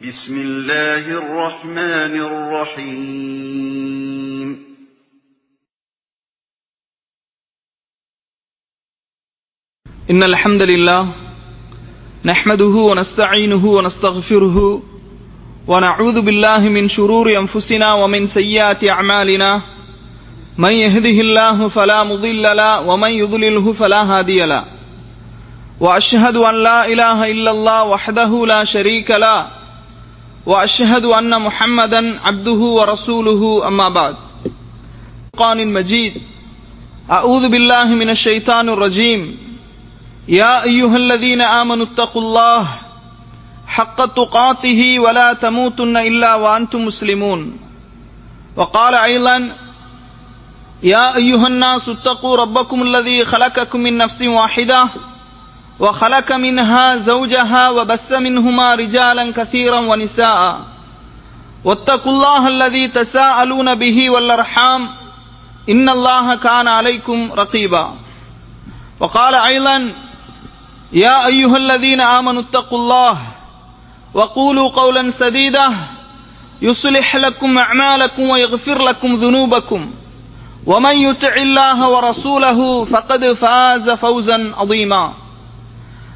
بسم الله الرحمن الرحيم. إن الحمد لله نحمده ونستعينه ونستغفره ونعوذ بالله من شرور أنفسنا ومن سيئات أعمالنا. من يهده الله فلا مضل له ومن يضلله فلا هادي له. وأشهد أن لا إله إلا الله وحده لا شريك له وأشهد أن محمدا عبده ورسوله أما بعد. القرآن المجيد. أعوذ بالله من الشيطان الرجيم. يا أيها الذين آمنوا اتقوا الله حق تقاته ولا تموتن إلا وأنتم مسلمون. وقال أيضا يا أيها الناس اتقوا ربكم الذي خلقكم من نفس واحدة وخلق منها زوجها وبث منهما رجالا كثيرا ونساء. واتقوا الله الذي تساءلون به والأرحام. إن الله كان عليكم رقيبا. وقال أيضا يا أيها الذين آمنوا اتقوا الله وقولوا قولا سديدا. يصلح لكم أعمالكم ويغفر لكم ذنوبكم. ومن يطع الله ورسوله فقد فاز فوزا عظيما.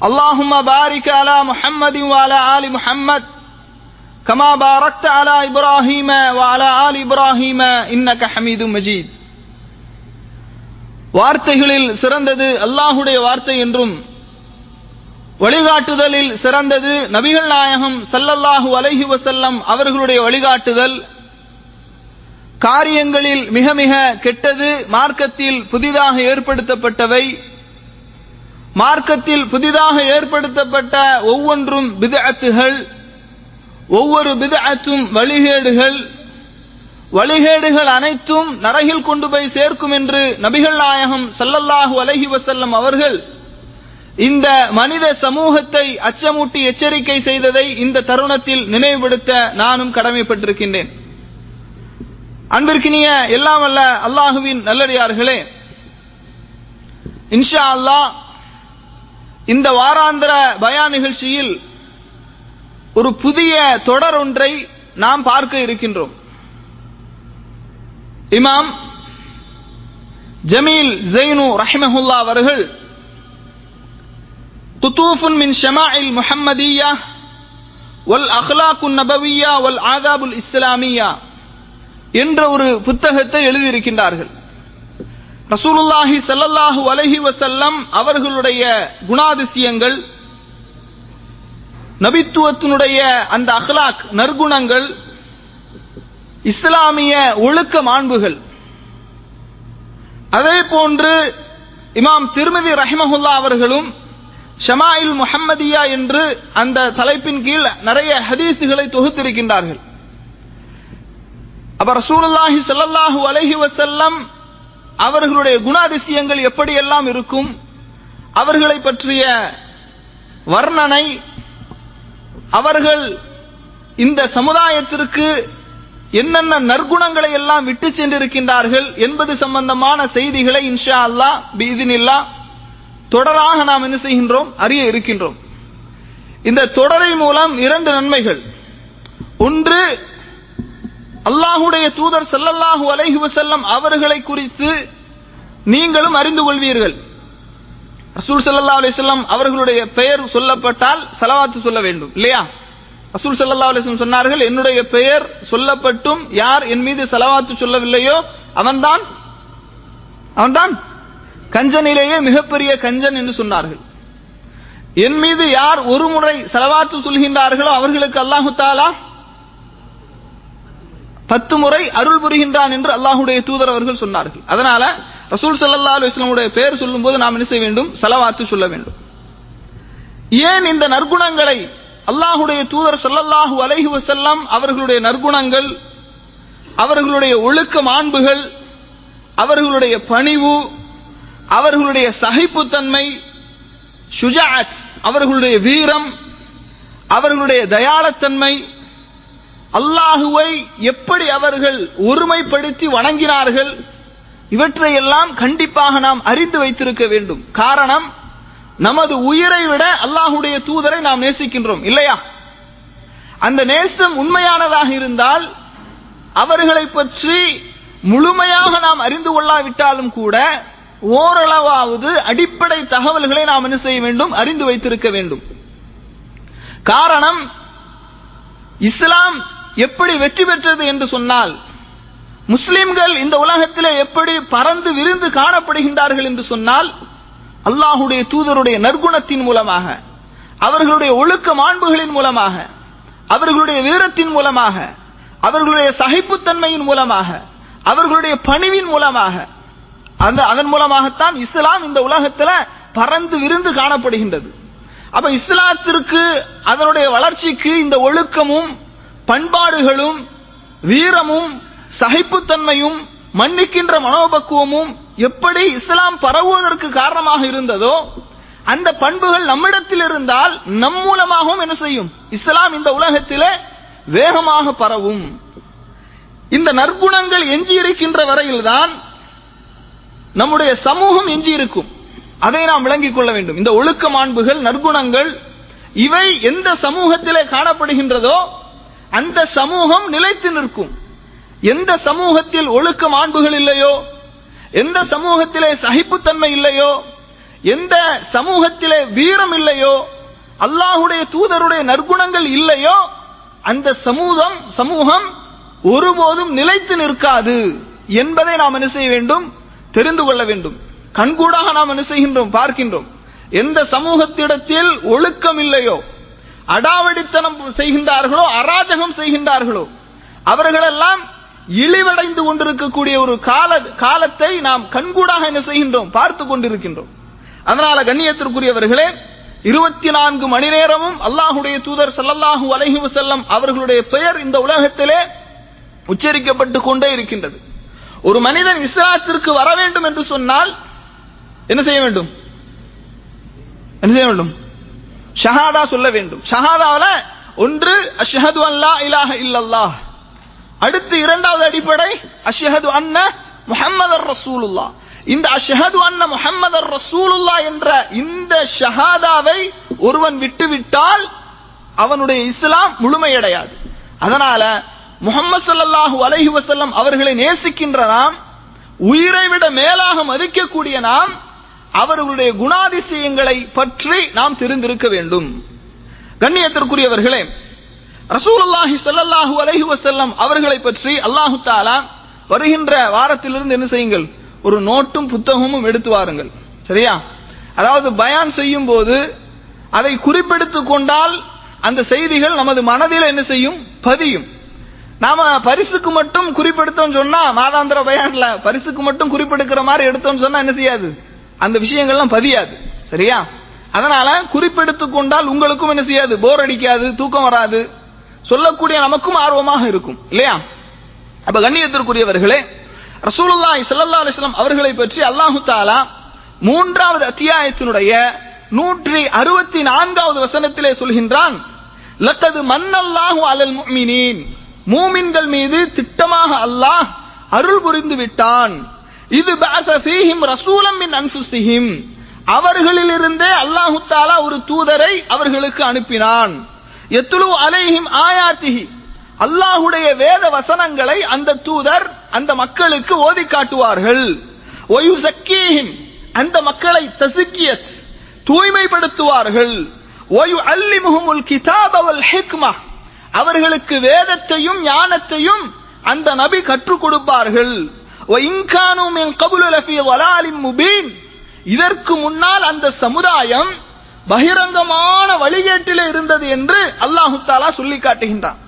اللهم بارك على محمد وعلى آل محمد كما باركت على إبراهيم وعلى آل إبراهيم إنك حميد مجيد வார்த்தைகளில் சிறந்தது அல்லாஹுடைய வார்த்தை என்றும் வழிகாட்டுதலில் சிறந்தது நபிகள் நாயகம் சல்லல்லாஹு அலைஹி வசல்லம் அவர்களுடைய வழிகாட்டுதல் காரியங்களில் மிக மிக கெட்டது மார்க்கத்தில் புதிதாக ஏற்படுத்தப்பட்டவை மார்க்கத்தில் புதிதாக ஏற்படுத்தப்பட்ட ஒவ்வொன்றும் பிதஅத்துகள் ஒவ்வொரு பிதஅத்தும் வழிகேடுகள் வழிகேடுகள் அனைத்தும் நரகில் கொண்டு போய் சேர்க்கும் என்று நபிகள் நாயகம் சல்லல்லாஹு அலஹி வசல்லம் அவர்கள் இந்த மனித சமூகத்தை அச்சமூட்டி எச்சரிக்கை செய்ததை இந்த தருணத்தில் நினைவுபடுத்த நானும் கடமைப்பட்டிருக்கின்றேன். அன்பிற்கினிய எல்லாம் அல்ல அல்லாஹுவின் நல்லடியார்களே இன்ஷா அல்லாஹ் இந்த வாராந்திர பயா நிகழ்ச்சியில் ஒரு புதிய தொடர் ஒன்றை நாம் பார்க்க இருக்கின்றோம். இமாம் ஜமீல் ஜெயினு ரஹிமஹுல்லா அவர்கள் குத்தூஃபுன் மின் ஷமாஇல் முஹம்மதியா வல் அஹ்லாக்கு நபவியா வல் ஆதாபுல் இஸ்லாமியா என்ற ஒரு புத்தகத்தை எழுதியிருக்கின்றார்கள். ரசூலுல்லாஹி சல்லல்லாஹு அலஹி வசல்லம் அவர்களுடைய குணாதிசயங்கள் நபித்துவத்தினுடைய அந்த அஹ்லாக் நற்குணங்கள் இஸ்லாமிய ஒழுக்க மாண்புகள். அதே போன்று இமாம் திருமதி ரஹிமஹுல்லா அவர்களும் ஷமாயில் முஹம்மதியா என்று அந்த தலைப்பின் கீழ் நிறைய ஹதீஸுகளை தொகுத்திருக்கின்றார்கள். அப்ப ரசூலுல்லாஹி சல்லாஹூ அலஹி வசல்லம் அவர்களுடைய குணாதிசயங்கள் எப்படியெல்லாம் இருக்கும்? அவர்களை பற்றிய வர்ணனை அவர்கள் இந்த சமுதாயத்திற்கு என்னென்ன நற்குணங்களை எல்லாம் விட்டு சென்றிருக்கின்றார்கள் என்பது சம்பந்தமான செய்திகளை இன்ஷா அல்லா பீதினில்லா தொடராக நாம் என்ன செய்கின்றோம்? அறிய இருக்கின்றோம். இந்த தொடரை மூலம் இரண்டு நன்மைகள். ஒன்று அல்லாஹுடைய தூதர் சல்லல்லாஹு அலைஹி வசல்லம் அவர்களை குறித்து நீங்களும் அறிந்து கொள்வீர்கள். ரசூல் சல்லா அலிஸ்லாம் அவர்களுடைய பெயர் சொல்லப்பட்டால் செலவாத்து சொல்ல வேண்டும் இல்லையா? ரசூல் சல்லா அலிஸ்லாம் சொன்னார்கள் என்னுடைய பெயர் சொல்லப்பட்டும் யார் என் மீது செலவாத்து சொல்லவில்லையோ அவன்தான் அவன்தான் கஞ்சனிலேயே மிகப்பெரிய கஞ்சன் என்று சொன்னார்கள். என் மீது யார் ஒரு முறை செலவாத்து சொல்கின்றார்களோ அவர்களுக்கு அல்லாஹு தாலா பத்து முறை அருள் புரிகின்றான் என்று அல்லாஹுடைய தூதர் அவர்கள் சொன்னார்கள். அதனால ரசூல் சல்லா அலுவலமுடைய பெயர் சொல்லும் போது நாம் என்ன செய்ய வேண்டும்? செலவாத்து சொல்ல வேண்டும். ஏன் இந்த நற்குணங்களை அல்லாஹுடைய தூதர் ஸல்லல்லாஹு அலைஹி வசல்லாம் அவர்களுடைய நற்குணங்கள் அவர்களுடைய ஒழுக்க மாண்புகள் அவர்களுடைய பணிவு அவர்களுடைய சகிப்புத்தன்மை ஷுஜாத் அவர்களுடைய வீரம் அவர்களுடைய தயாளத்தன்மை அல்லாஹுவை எப்படி அவர்கள் ஒருமைப்படுத்தி வணங்கினார்கள் இவற்றையெல்லாம் கண்டிப்பாக நாம் அறிந்து வைத்திருக்க வேண்டும். காரணம் நமது உயிரை விட அல்லாஹுடைய தூதரை நாம் நேசிக்கின்றோம் இல்லையா? அந்த நேசம் உண்மையானதாக இருந்தால் அவர்களை பற்றி முழுமையாக நாம் அறிந்து கொள்ளாவிட்டாலும் கூட ஓரளவாவது அடிப்படை தகவல்களை நாம் என்ன செய்ய வேண்டும்? அறிந்து வைத்திருக்க வேண்டும். காரணம் இஸ்லாம் எப்படி வெற்றி பெற்றது என்று சொன்னால் முஸ்லிம்கள் இந்த உலகத்திலே எப்படி பறந்து விரிந்து காணப்படுகின்றார்கள் என்று சொன்னால் அல்லாஹுடைய தூதருடைய நற்குணத்தின் மூலமாக அவர்களுடைய ஒழுக்க மாண்புகளின் மூலமாக அவர்களுடைய வீரத்தின் மூலமாக அவர்களுடைய சகிப்புத்தன்மையின் மூலமாக அவர்களுடைய பணிவின் மூலமாக அந்த அதன் மூலமாகத்தான் இஸ்லாம் இந்த உலகத்துல பறந்து விரிந்து காணப்படுகின்றது. அப்ப இஸ்லாத்திற்கு அதனுடைய வளர்ச்சிக்கு இந்த ஒழுக்கமும் பண்பாடுகளும் வீரமும் சகிப்புத்தன்மையும் மன்னிக்கின்ற மனோபக்குவமும் எப்படி இஸ்லாம் பரவுவதற்கு காரணமாக இருந்ததோ அந்த பண்புகள் நம்மிடத்தில் இருந்தால் நம் மூலமாகவும் என்ன செய்யும்? இஸ்லாம் இந்த உலகத்திலே வேகமாக பரவும். இந்த நற்குணங்கள் எஞ்சி இருக்கின்ற வரையில்தான் நம்முடைய சமூகம் எஞ்சி இருக்கும் அதை நாம் விளங்கிக் கொள்ள வேண்டும். இந்த ஒழுக்க மாண்புகள் நற்குணங்கள் இவை எந்த சமூகத்திலே காணப்படுகின்றதோ அந்த சமூகம் நிலைத்து நிற்கும். எந்த சமூகத்தில் ஒழுக்க மாண்புகள் இல்லையோ? எந்த சமூகத்திலே சகிப்புத்தன்மை இல்லையோ? எந்த சமூகத்திலே வீரம் இல்லையோ? அல்லாஹுடைய தூதருடைய நற்குணங்கள் இல்லையோ? அந்த சமூகம் சமூகம் ஒருபோதும் நிலைத்து நிற்காது என்பதை நாம் என்ன செய்ய வேண்டும்? தெரிந்து கொள்ள வேண்டும். கண்கூடாக நாம் என்ன செய்கின்றோம்? பார்க்கின்றோம். எந்த சமூகத்திடத்தில் ஒழுக்கம் இல்லையோ? அடாவடித்தனம் செய்கின்றார்களோ அராஜகம் செய்கின்றார்களோ அவர்களெல்லாம் இழிவடைந்து கொண்டிருக்கக்கூடிய ஒரு கால காலத்தை நாம் கண்கூடாக என்ன செய்கின்றோம் பார்த்து கொண்டிருக்கின்றோம். அதனால கண்ணியத்திற்குரியவர்களே இருபத்தி நான்கு மணி நேரமும் அல்லாஹுடைய தூதர் சல்லல்லாஹூ அலஹி வசல்லம் அவர்களுடைய பெயர் இந்த உலகத்திலே உச்சரிக்கப்பட்டு கொண்டே இருக்கின்றது. ஒரு மனிதன் இஸ்லாத்திற்கு வர வேண்டும் என்று சொன்னால் என்ன செய்ய வேண்டும்? என்ன செய்ய வேண்டும்? ஷஹாதா சொல்ல வேண்டும். ஷஹாதாவில் ஒன்று அஷ்ஹது அல்லா இலாஹ இல்லல்லாஹ். அடுத்து இரண்டாவது அடிப்படை அஷ்ஹது அன்ன முஹம்மதர் ரசூலுல்லா இந்த அஷ்ஹது அன்ன முஹம்மதர் ரசூலுல்லா என்ற இந்த ஷஹாதாவை ஒருவன் விட்டுவிட்டால் அவனுடைய இஸ்லாம் முழுமையடையாது. அதனால முகமது சல்லாஹூ அலஹி வசல்லம் அவர்களை நேசிக்கின்ற நாம் உயிரை விட மேலாக மதிக்கக்கூடிய நாம் அவர்களுடைய குணாதிசயங்களை பற்றி நாம் தெரிந்திருக்க வேண்டும். கண்ணியத்திற்குரியவர்களே ரசூலுல்லாஹி சல்லாஹூ அலஹி வசல்லம் அவர்களை பற்றி அல்லாஹு தாலா வருகின்ற வாரத்திலிருந்து என்ன செய்யுங்கள்? ஒரு நோட்டும் புத்தகமும் எடுத்து வாருங்கள். சரியா? அதாவது பயான் செய்யும் போது அதை குறிப்பெடுத்து கொண்டால் அந்த செய்திகள் நமது மனதில் என்ன செய்யும்? பதியும். நாம பரிசுக்கு மட்டும் குறிப்பெடுத்தோம் சொன்னா மாதாந்திர பயான்ல பரிசுக்கு மட்டும் குறிப்பெடுக்கிற மாதிரி எடுத்தோம் சொன்னா என்ன செய்யாது? அந்த விஷயங்கள்லாம் பதியாது சரியா? அதனால குறிப்பெடுத்துக் கொண்டால் உங்களுக்கும் என்ன செய்யாது? போர் அடிக்காது தூக்கம் வராது. சொல்லக்கூடிய நமக்கும் ஆர்வமாக இருக்கும் இல்லையா? அப்ப கண்ணியத்திற்குரியவர்களே ரசூலுல்லாஹி ஸல்லல்லாஹு அலைஹி வஸல்லம் அவர்களை பற்றி அல்லாஹு தாலா மூன்றாவது அத்தியாயத்தினுடைய நூற்றி அறுபத்தி நான்காவது வசனத்திலே சொல்கின்றான் லக்கது மன்னல்லாஹு அலல் முஃமினீன். மூமின்கள் மீது திட்டமாக அல்லாஹ் அருள் புரிந்து விட்டான். இது பாசஃபீஹிம் ரசூலம் மின் அன்புசிஹிம் அவர்களிலிருந்தே அல்லாஹு தாலா ஒரு தூதரை அவர்களுக்கு அனுப்பினான். எத்துலு அலைஹிம் ஆயாத்திஹி. அல்லாஹுடைய வேத வசனங்களை அந்த தூதர் அந்த மக்களுக்கு ஓதி காட்டுவார்கள். ஒயுசக்கீஹிம் அந்த மக்களை தசுக்கியத் தூய்மைப்படுத்துவார்கள். ஒயு அல்லி முகமுல் வல் ஹிக்மா. அவர்களுக்கு வேதத்தையும் ஞானத்தையும் அந்த நபி கற்றுக் கொடுப்பார்கள். இதற்கு முன்னால் அந்த சமுதாயம் பகிரங்கமான வழிகேட்டில இருந்தது என்று அல்லாஹு தாலா சொல்லி காட்டுகின்றான்.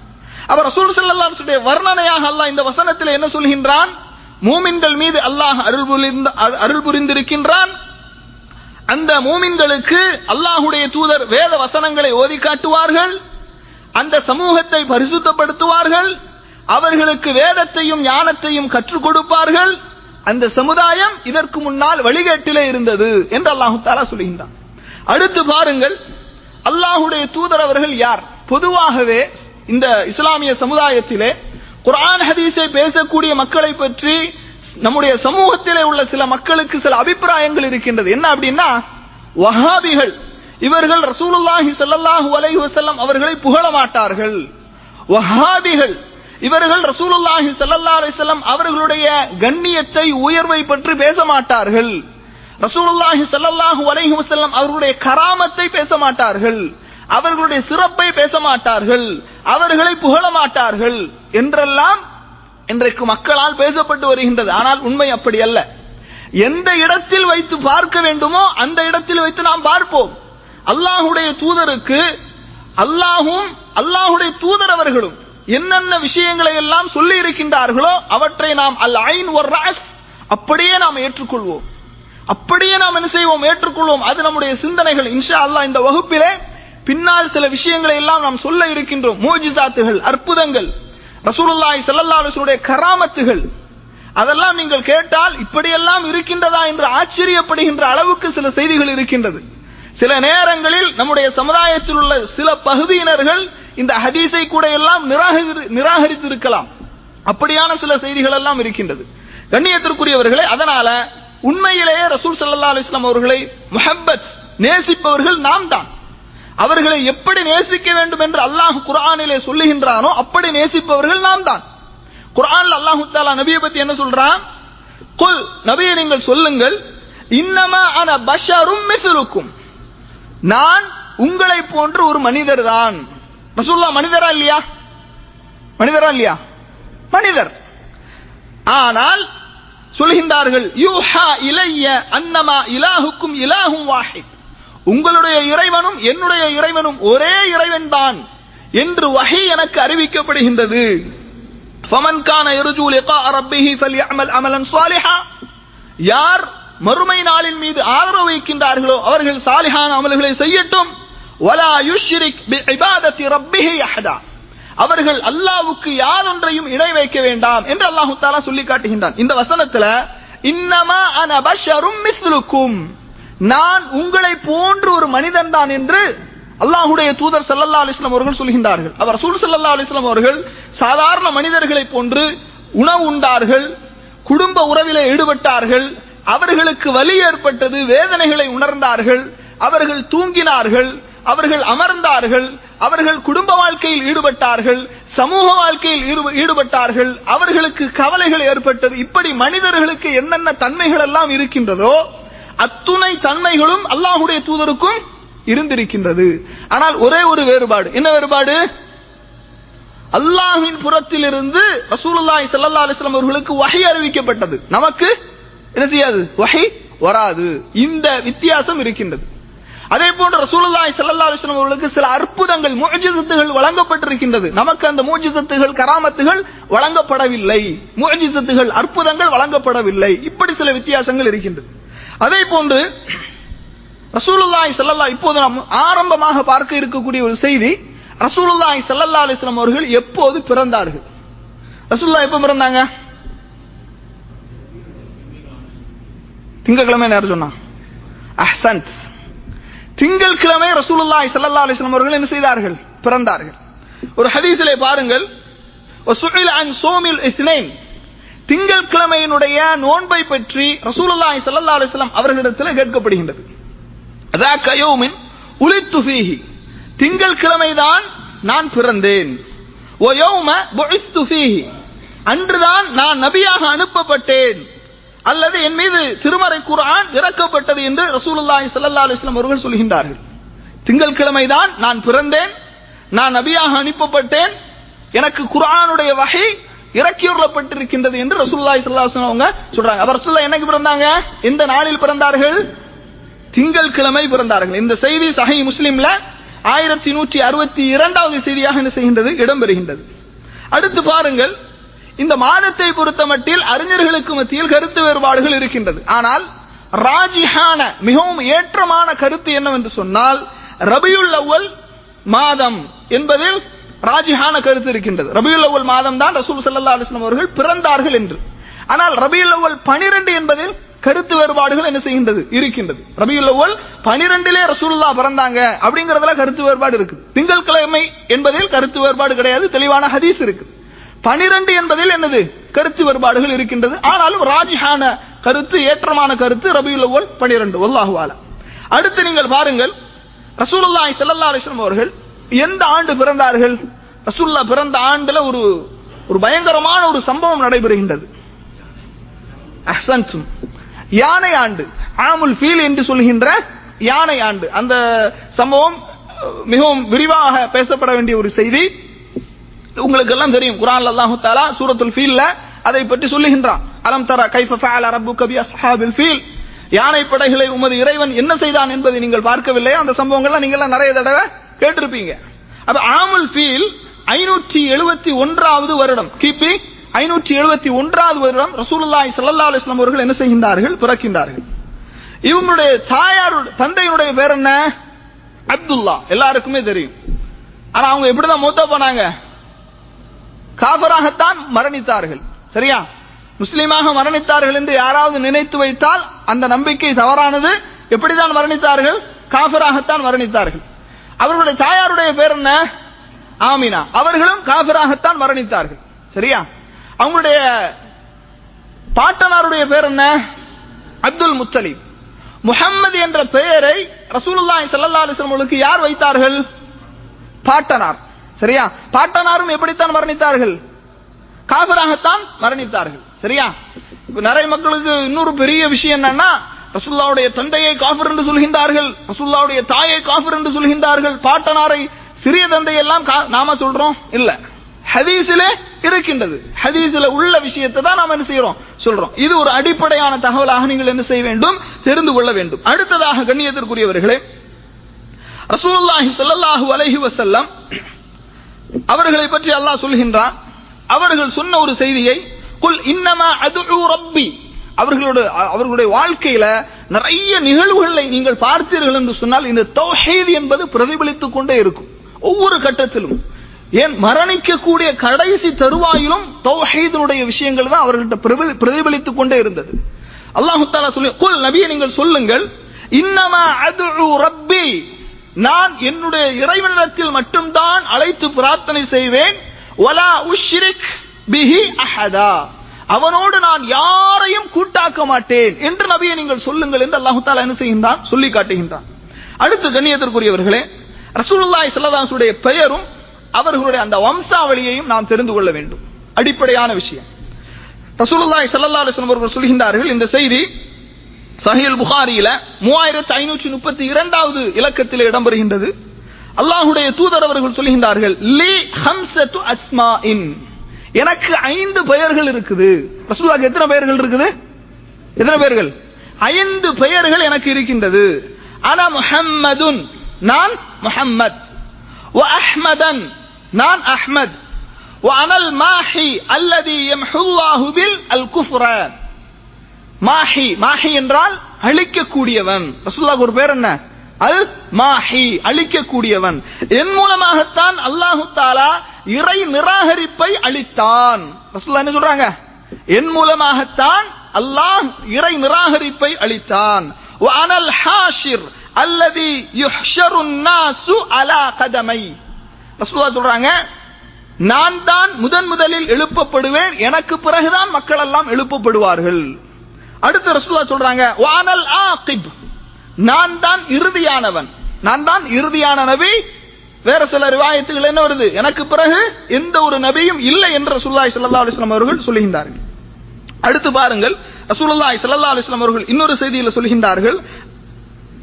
அவர் ரசூல் சல்லாஹுடைய வர்ணனையாக அல்லாஹ் இந்த வசனத்தில் என்ன சொல்கின்றான்? மூமின்கள் மீது அல்லாஹ் அருள் புரிந்த அருள் புரிந்திருக்கின்றான். அந்த மூமின்களுக்கு அல்லாஹுடைய தூதர் வேத வசனங்களை ஓதி காட்டுவார்கள். அந்த சமூகத்தை பரிசுத்தப்படுத்துவார்கள். அவர்களுக்கு வேதத்தையும் ஞானத்தையும் கற்றுக் கொடுப்பார்கள். அந்த சமுதாயம் இதற்கு முன்னால் வழிகேட்டிலே இருந்தது என்று அல்லாஹு தாலா சொல்கின்றான். அடுத்து பாருங்கள் அல்லாஹுடைய தூதர் அவர்கள் யார்? பொதுவாகவே இந்த இஸ்லாமிய சமுதாயத்திலே குரான் ஹதீஸை பேசக்கூடிய மக்களை பற்றி நம்முடைய சமூகத்திலே உள்ள சில மக்களுக்கு சில அபிப்பிராயங்கள் இருக்கின்றது. என்ன அப்படின்னா வஹாபிகள் இவர்கள் ரசூலுல்லாஹி சல்லாஹூ அலை வசல்லம் அவர்களை புகழ மாட்டார்கள். வஹாபிகள் இவர்கள் ரசூலுல்லாஹி ஸல்லல்லாஹு அலைஹி அவர்களுடைய கண்ணியத்தை உயர்வை பற்றி பேச மாட்டார்கள். ரசூலுல்லாஹி ஸல்லல்லாஹு அலைஹி வஸல்லம் அவர்களுடைய கராமத்தை பேச மாட்டார்கள். அவர்களுடைய சிறப்பை பேச மாட்டார்கள். அவர்களை புகழ மாட்டார்கள். என்றெல்லாம் இன்றைக்கு மக்களால் பேசப்பட்டு வருகின்றது. ஆனால் உண்மை அப்படி அல்ல. எந்த இடத்தில் வைத்து பார்க்க வேண்டுமோ அந்த இடத்தில் வைத்து நாம் பார்ப்போம். அல்லாஹுடைய தூதருக்கு அல்லாஹும் அல்லாஹுடைய தூதர் அவர்களும் என்னென்ன விஷயங்களை எல்லாம் சொல்லி இருக்கின்றார்களோ அவற்றை நாம் அல் ஐன் ஒரு ராஸ் அப்படியே நாம் ஏற்றுக்கொள்வோம். அப்படியே நாம் என்ன செய்வோம்? ஏற்றுக்கொள்வோம். அது நம்முடைய சிந்தனைகள். இன்ஷா அல்லாஹ் இந்த வகுப்பிலே பின்னால் சில விஷயங்களை எல்லாம் நாம் சொல்ல இருக்கின்றோம். மூஜிசாத்துகள் அற்புதங்கள் ரசூலுல்லாய் செல்லல்லாருடைய கராமத்துகள். அதெல்லாம் நீங்கள் கேட்டால் இப்படியெல்லாம் இருக்கின்றதா என்று ஆச்சரியப்படுகின்ற அளவுக்கு சில செய்திகள் இருக்கின்றது. சில நேரங்களில் நம்முடைய சமுதாயத்தில் உள்ள சில பகுதியினர்கள் இந்த ஹதீஸை கூட எல்லாம் நிராகரி- நிராகரித்திருக்கலாம். அப்படியான சில செய்திகள் எல்லாம் இருக்கின்றது. கண்ணியத்திற்குரியவர்களே அதனால உண்மையிலேயே ரசூல் சல்லா அலிஸ்லாம் அவர்களை முஹப்பத் நேசிப்பவர்கள் நாம் தான். அவர்களை எப்படி நேசிக்க வேண்டும் என்று அல்லாஹ் குரானிலே சொல்லுகின்றானோ அப்படி நேசிப்பவர்கள் நாம் தான். குரான் அல்லாஹு தாலா நபியை பத்தி என்ன சொல்றான்? குல் நபியை நீங்கள் சொல்லுங்கள் இன்னமா ஆன பஷரும் மிசிலுக்கும் நான் உங்களை போன்ற ஒரு மனிதர் தான். ரசூல்லா மனிதரா இல்லையா? மனிதரா இல்லையா? மனிதர். ஆனால் சொல்கின்றார்கள் யூஹா இலைய அன்னமா இலாஹுக்கும் இலாஹும் வாஹித். உங்களுடைய இறைவனும் என்னுடைய இறைவனும் ஒரே இறைவன் தான் என்று வகை எனக்கு அறிவிக்கப்படுகின்றது. ஃபமன் கான யர்ஜூ லிகா ரப்பிஹி ஃபல்யஅமல் அமலன் சாலிஹா. யார் மறுமை நாளின் மீது ஆதரவு வைக்கின்றார்களோ அவர்கள் சாலிஹான அமல்களை செய்யட்டும். அஹதா அவர்கள் அல்லாவுக்கு யாரொன்றையும் இணை வைக்க வேண்டாம் என்று அல்லாஹ் தாலா சொல்லி காட்டுகின்றான். இந்த வசனத்துல இன்னமா அன மிஸ்லுக்கும். நான் உங்களை போன்று ஒரு மனிதன் தான் என்று அல்லாஹுடைய தூதர் ஸல்லல்லாஹு அலிஸ்லாம் அவர்கள் சொல்கின்றார்கள். அவர் ரசூல் சல்லா அலிஸ்லாம் அவர்கள் சாதாரண மனிதர்களை போன்று உணவு உண்டார்கள் குடும்ப உறவிலே ஈடுபட்டார்கள் அவர்களுக்கு வலி ஏற்பட்டது வேதனைகளை உணர்ந்தார்கள் அவர்கள் தூங்கினார்கள் அவர்கள் அமர்ந்தார்கள் அவர்கள் குடும்ப வாழ்க்கையில் ஈடுபட்டார்கள் சமூக வாழ்க்கையில் ஈடுபட்டார்கள் அவர்களுக்கு கவலைகள் ஏற்பட்டது இப்படி மனிதர்களுக்கு என்னென்ன தன்மைகள் எல்லாம் இருக்கின்றதோ அத்துணை தன்மைகளும் அல்லாஹுடைய தூதருக்கும் இருந்திருக்கின்றது. ஆனால் ஒரே ஒரு வேறுபாடு. என்ன வேறுபாடு? அல்லாஹின் புறத்திலிருந்து ரசூலுல்லாஹி ஸல்லல்லாஹு அலைஹி வஸல்லம் அவர்களுக்கு வஹி அறிவிக்கப்பட்டது. நமக்கு என்ன செய்யாது? வஹி வராது. இந்த வித்தியாசம் இருக்கின்றது. அதே போன்று ரசூலுல்லாஹி ஸல்லல்லாஹு அலைஹி அவர்களுக்கு சில அற்புதங்கள் மூஜிசத்துகள் வழங்கப்பட்டிருக்கின்றது. நமக்கு அந்த மூஜிசத்துகள் கராமத்துகள் வழங்கப்படவில்லை. மூஜிசத்துகள் அற்புதங்கள் வழங்கப்படவில்லை. இப்படி சில வித்தியாசங்கள் இருக்கின்றது. அதே போன்று ரசூலுல்லாய் ஸல்லல்லாஹு இப்போது நாம் ஆரம்பமாக பார்க்க இருக்கக்கூடிய ஒரு செய்தி ரசூலுல்லாய் ஸல்லல்லாஹு அலிஸ்லாம் அவர்கள் எப்போது பிறந்தார்கள்? ரசூல்லா எப்போ பிறந்தாங்க? திங்கக்கிழமை நேரம் சொன்னா அஹ்சன்த் திங்கட்கிழமை ரசூலுல்லாய் சல்லா அலிஸ்லாம் அவர்கள் என்ன செய்தார்கள்? பிறந்தார்கள். ஒரு ஹதீஸிலே பாருங்கள். சோமில் இஸ்னேன். திங்கட்கிழமையினுடைய நோன்பை பற்றி ரசூலுல்லாய் சல்லா அலிஸ்லாம் அவர்களிடத்தில் கேட்கப்படுகின்றது. அதா கயோமின் உளித்து ஃபீஹி. திங்கட்கிழமைதான் நான் பிறந்தேன். ஒயோம பொழித்து ஃபீஹி. அன்றுதான் நான் நபியாக அனுப்பப்பட்டேன். அல்லது என் மீது திருமறை குரான் இறக்கப்பட்டது என்று ரசூலுல்லாஹி ஸல்லல்லாஹு அலைஹி வஸல்லம் அவர்கள் சொல்கின்றார்கள். திங்கட்கிழமைதான் நான் பிறந்தேன் நான் நபியாக அனுப்பப்பட்டேன் எனக்கு குரானுடைய வகை இறக்கியுள்ளப்பட்டிருக்கின்றது என்று ரசூலுல்லாஹி ஸல்லல்லாஹு அலைஹி வஸல்லம் அவங்க சொல்றாங்க. அவர் சொல்ல என்னைக்கு பிறந்தாங்க? எந்த நாளில் பிறந்தார்கள்? திங்கட்கிழமை பிறந்தார்கள். இந்த செய்தி சஹி முஸ்லிம்ல ஆயிரத்தி நூற்றி அறுபத்தி இரண்டாவது செய்தியாக என்ன செய்கின்றது? இடம்பெறுகின்றது. அடுத்து பாருங்கள். இந்த மாதத்தை பொறுத்த மட்டில் அறிஞர்களுக்கு மத்தியில் கருத்து வேறுபாடுகள் இருக்கின்றது. ஆனால் ராஜிஹான மிகவும் ஏற்றமான கருத்து என்னவென்று சொன்னால் ரபியுல் அவ்வல் மாதம் என்பதில் ராஜிஹான கருத்து இருக்கின்றது. ரபியுல் அவ்வல் மாதம் தான் ரசூல் சல்லா அலிஸ்லாம் அவர்கள் பிறந்தார்கள் என்று. ஆனால் ரபியுல் அவ்வல் பனிரெண்டு என்பதில் கருத்து வேறுபாடுகள் என்ன செய்கின்றது? இருக்கின்றது. ரபியுல் அவ்வல் பனிரெண்டிலே ரசூல்லா பிறந்தாங்க அப்படிங்கறதுல கருத்து வேறுபாடு இருக்குது. திங்கட்கிழமை என்பதில் கருத்து வேறுபாடு கிடையாது. தெளிவான ஹதீஸ் இருக்குது. பனிரெண்டு என்பதில் என்னது? கருத்து வேறுபாடுகள் இருக்கின்றது. ஆனாலும் ராஜிஹான கருத்து ஏற்றமான கருத்து ரபியுல் அவ்வல் பனிரெண்டு. ஒல்லாஹுவால அடுத்து நீங்கள் பாருங்கள் ரசூலுல்லாஹி செல்லல்லா அலைஹி அவர்கள் எந்த ஆண்டு பிறந்தார்கள்? ரசூல்லா பிறந்த ஆண்டுல ஒரு ஒரு பயங்கரமான ஒரு சம்பவம் நடைபெறுகின்றது. அஹ்சன்சும் யானை ஆண்டு ஆமுல் ஃபீல் என்று சொல்கின்ற யானை ஆண்டு. அந்த சம்பவம் மிகவும் விரிவாக பேசப்பட வேண்டிய ஒரு செய்தி. உங்களுக்கு எல்லாம் தெரியும். குரான் அல்லாஹு தாலா சூரத்துல் ஃபீல்ல அதை பற்றி சொல்லுகின்றான். அலம் தர கைஃப ஃபஅல ரப்புக பி அஸ்ஹாபில் ஃபீல்? யானை படைகளை உமது இறைவன் என்ன செய்தான் என்பதை நீங்கள் பார்க்கவில்லை அந்த சம்பவங்கள்லாம் நீங்க எல்லாம் நிறைய தடவை கேட்டிருப்பீங்க. அப்ப ஆமுல் ஃபீல் ஐநூற்றி எழுபத்தி ஒன்றாவது வருடம். கிபி ஐநூற்றி எழுபத்தி ஒன்றாவது வருடம் ரசூலுல்லாய் சல்லா அலைஹி அவர்கள் என்ன செய்கின்றார்கள்? பிறக்கின்றார்கள். இவங்களுடைய தாயார் தந்தையினுடைய பேர் என்ன? அப்துல்லா. எல்லாருக்குமே தெரியும். ஆனா அவங்க எப்படிதான் மூத்த போனாங்க? காபராகத்தான் மரணித்தார்கள். சரியா? முஸ்லீமாக மரணித்தார்கள் என்று யாராவது நினைத்து வைத்தால் அந்த நம்பிக்கை தவறானது. எப்படிதான் மரணித்தார்கள்? காஃபராகத்தான் மரணித்தார்கள். அவர்களுடைய தாயாருடைய பேர் என்ன? ஆமினா. அவர்களும் காஃபராகத்தான் மரணித்தார்கள். சரியா? அவங்களுடைய பாட்டனாருடைய பேர் என்ன? அப்துல் முத்தலீப். முகம்மது என்ற பெயரை ரசூலுல்லாய் ஸல்லல்லாஹு அலிஸ்லம் யார் வைத்தார்கள்? பாட்டனார். சரியா? பாட்டனாரும் எப்படித்தான் மரணித்தார்கள்? காபிராகத்தான் மரணித்தார்கள். சரியா? இப்ப நிறைய மக்களுக்கு இன்னொரு பெரிய விஷயம் என்னன்னா ரசுல்லாவுடைய தந்தையை காஃபர் என்று சொல்கின்றார்கள். ரசுல்லாவுடைய தாயை காஃபர் என்று சொல்கின்றார்கள். பாட்டனாரை சிறிய தந்தை எல்லாம் நாம சொல்றோம்? இல்ல. ஹதீஸிலே இருக்கின்றது. ஹதீஸில் உள்ள விஷயத்தை தான் நாம் என்ன செய்யறோம்? சொல்றோம். இது ஒரு அடிப்படையான தகவலாக நீங்கள் என்ன செய்ய வேண்டும்? தெரிந்து கொள்ள வேண்டும். அடுத்ததாக கண்ணியத்திற்குரியவர்களே ரசூல்லாஹி ஸல்லல்லாஹு அலஹி வசல்லம் அவர்களை பற்றி அல்லாஹ் சொல்கின்றான். அவர்கள் சொன்ன ஒரு செய்தியை குல் இன்னமா அது ரப்பி. அவர்களோட அவர்களுடைய வாழ்க்கையில நிறைய நிகழ்வுகளை நீங்கள் பார்த்தீர்கள் என்று சொன்னால் இந்த தௌஹீத் என்பது பிரதிபலித்துக் கொண்டே இருக்கும். ஒவ்வொரு கட்டத்திலும். ஏன்? மரணிக்கக்கூடிய கடைசி தருவாயிலும் தௌஹீதனுடைய விஷயங்கள் தான் அவர்கள்ட்ட பிரதிபலித்துக் கொண்டே இருந்தது. அல்லாஹு தாலா சொல்லி குல் நபியை நீங்கள் சொல்லுங்கள் இன்னமா அது ரப்பி. நான் என்னுடைய இறைவனிடத்தில் மட்டும்தான் அழைத்து பிரார்த்தனை செய்வேன். ஒலா உஷ்ரிக் பிஹி அஹதா. அவனோடு நான் யாரையும் கூட்டாக்க மாட்டேன் என்று நபியை நீங்கள் சொல்லுங்கள் என்று அல்லாஹு தாலா என்ன செய்கின்றான்? சொல்லி காட்டுகின்றான். அடுத்து கண்ணியத்திற்குரியவர்களே ரசூலுல்லாய் ஸல்லல்லாஹு பெயரும் அவர்களுடைய அந்த வம்சாவளியையும் நாம் தெரிந்து கொள்ள வேண்டும். அடிப்படையான விஷயம். ரசூலுல்லாய் ஸல்லல்லாஹு அலைஹி அவர்கள் சொல்கின்றார்கள் இந்த செய்தி சஹில் புகாரியில மூவாயிரத்தி ஐநூற்றி முப்பத்தி இரண்டாவது இலக்கத்தில் இடம்பெறுகின்றது. அல்லாஹுடைய தூதர் அவர்கள் சொல்கின்றார்கள் லி ஹம்சத்து அஸ்மாஇன். எனக்கு ஐந்து பெயர்கள் இருக்குது. ரசூலாக்கு எத்தனை பெயர்கள் இருக்குது? எத்தனை பெயர்கள்? ஐந்து பெயர்கள் எனக்கு இருக்கின்றது. அன முஹம்மதுன் நான் முஹம்மத். வ அஹ்மதன் நான் அஹ்மத். வ அனல் மாஹி அல்லதி எம் பில் அல் குஃப்ர. மாஹி மாஹி என்றால் அழிக்கக்கூடியவன். ரசூல்லாக்கு ஒரு பேர் என்ன? அல் மாஹி அழிக்கக்கூடியவன். என் மூலமாகத்தான் அல்லாஹு தாலா இறை நிராகரிப்பை அளித்தான். ரசூல்லா என்ன சொல்றாங்க? என் மூலமாகத்தான் அல்லாஹ் இறை நிராகரிப்பை அளித்தான். அனல் ஹாஷிர் அல்லதி யுஹ்ஷரு அலா கதமை. ரசூல்லா சொல்றாங்க நான் தான் முதன் முதலில் எழுப்பப்படுவேன். எனக்கு பிறகுதான் மக்கள் எல்லாம் எழுப்பப்படுவார்கள். அடுத்து ரசூல்லா சொல்றாங்க வானல் ஆகிப். நான் தான் இறுதியானவன். நான் தான் இறுதியான நபி. வேற சில ரிவாயத்துகள் என்ன வருது? எனக்கு பிறகு எந்த ஒரு நபியும் இல்லை என்று ரசூல்லாய் சல்லா அலிஸ்லாம் அவர்கள் சொல்லுகின்றார்கள் அடுத்து பாருங்கள் ரசூலுல்லாய் சல்லா அலிஸ்லாம் அவர்கள் இன்னொரு செய்தியில் சொல்கின்றார்கள்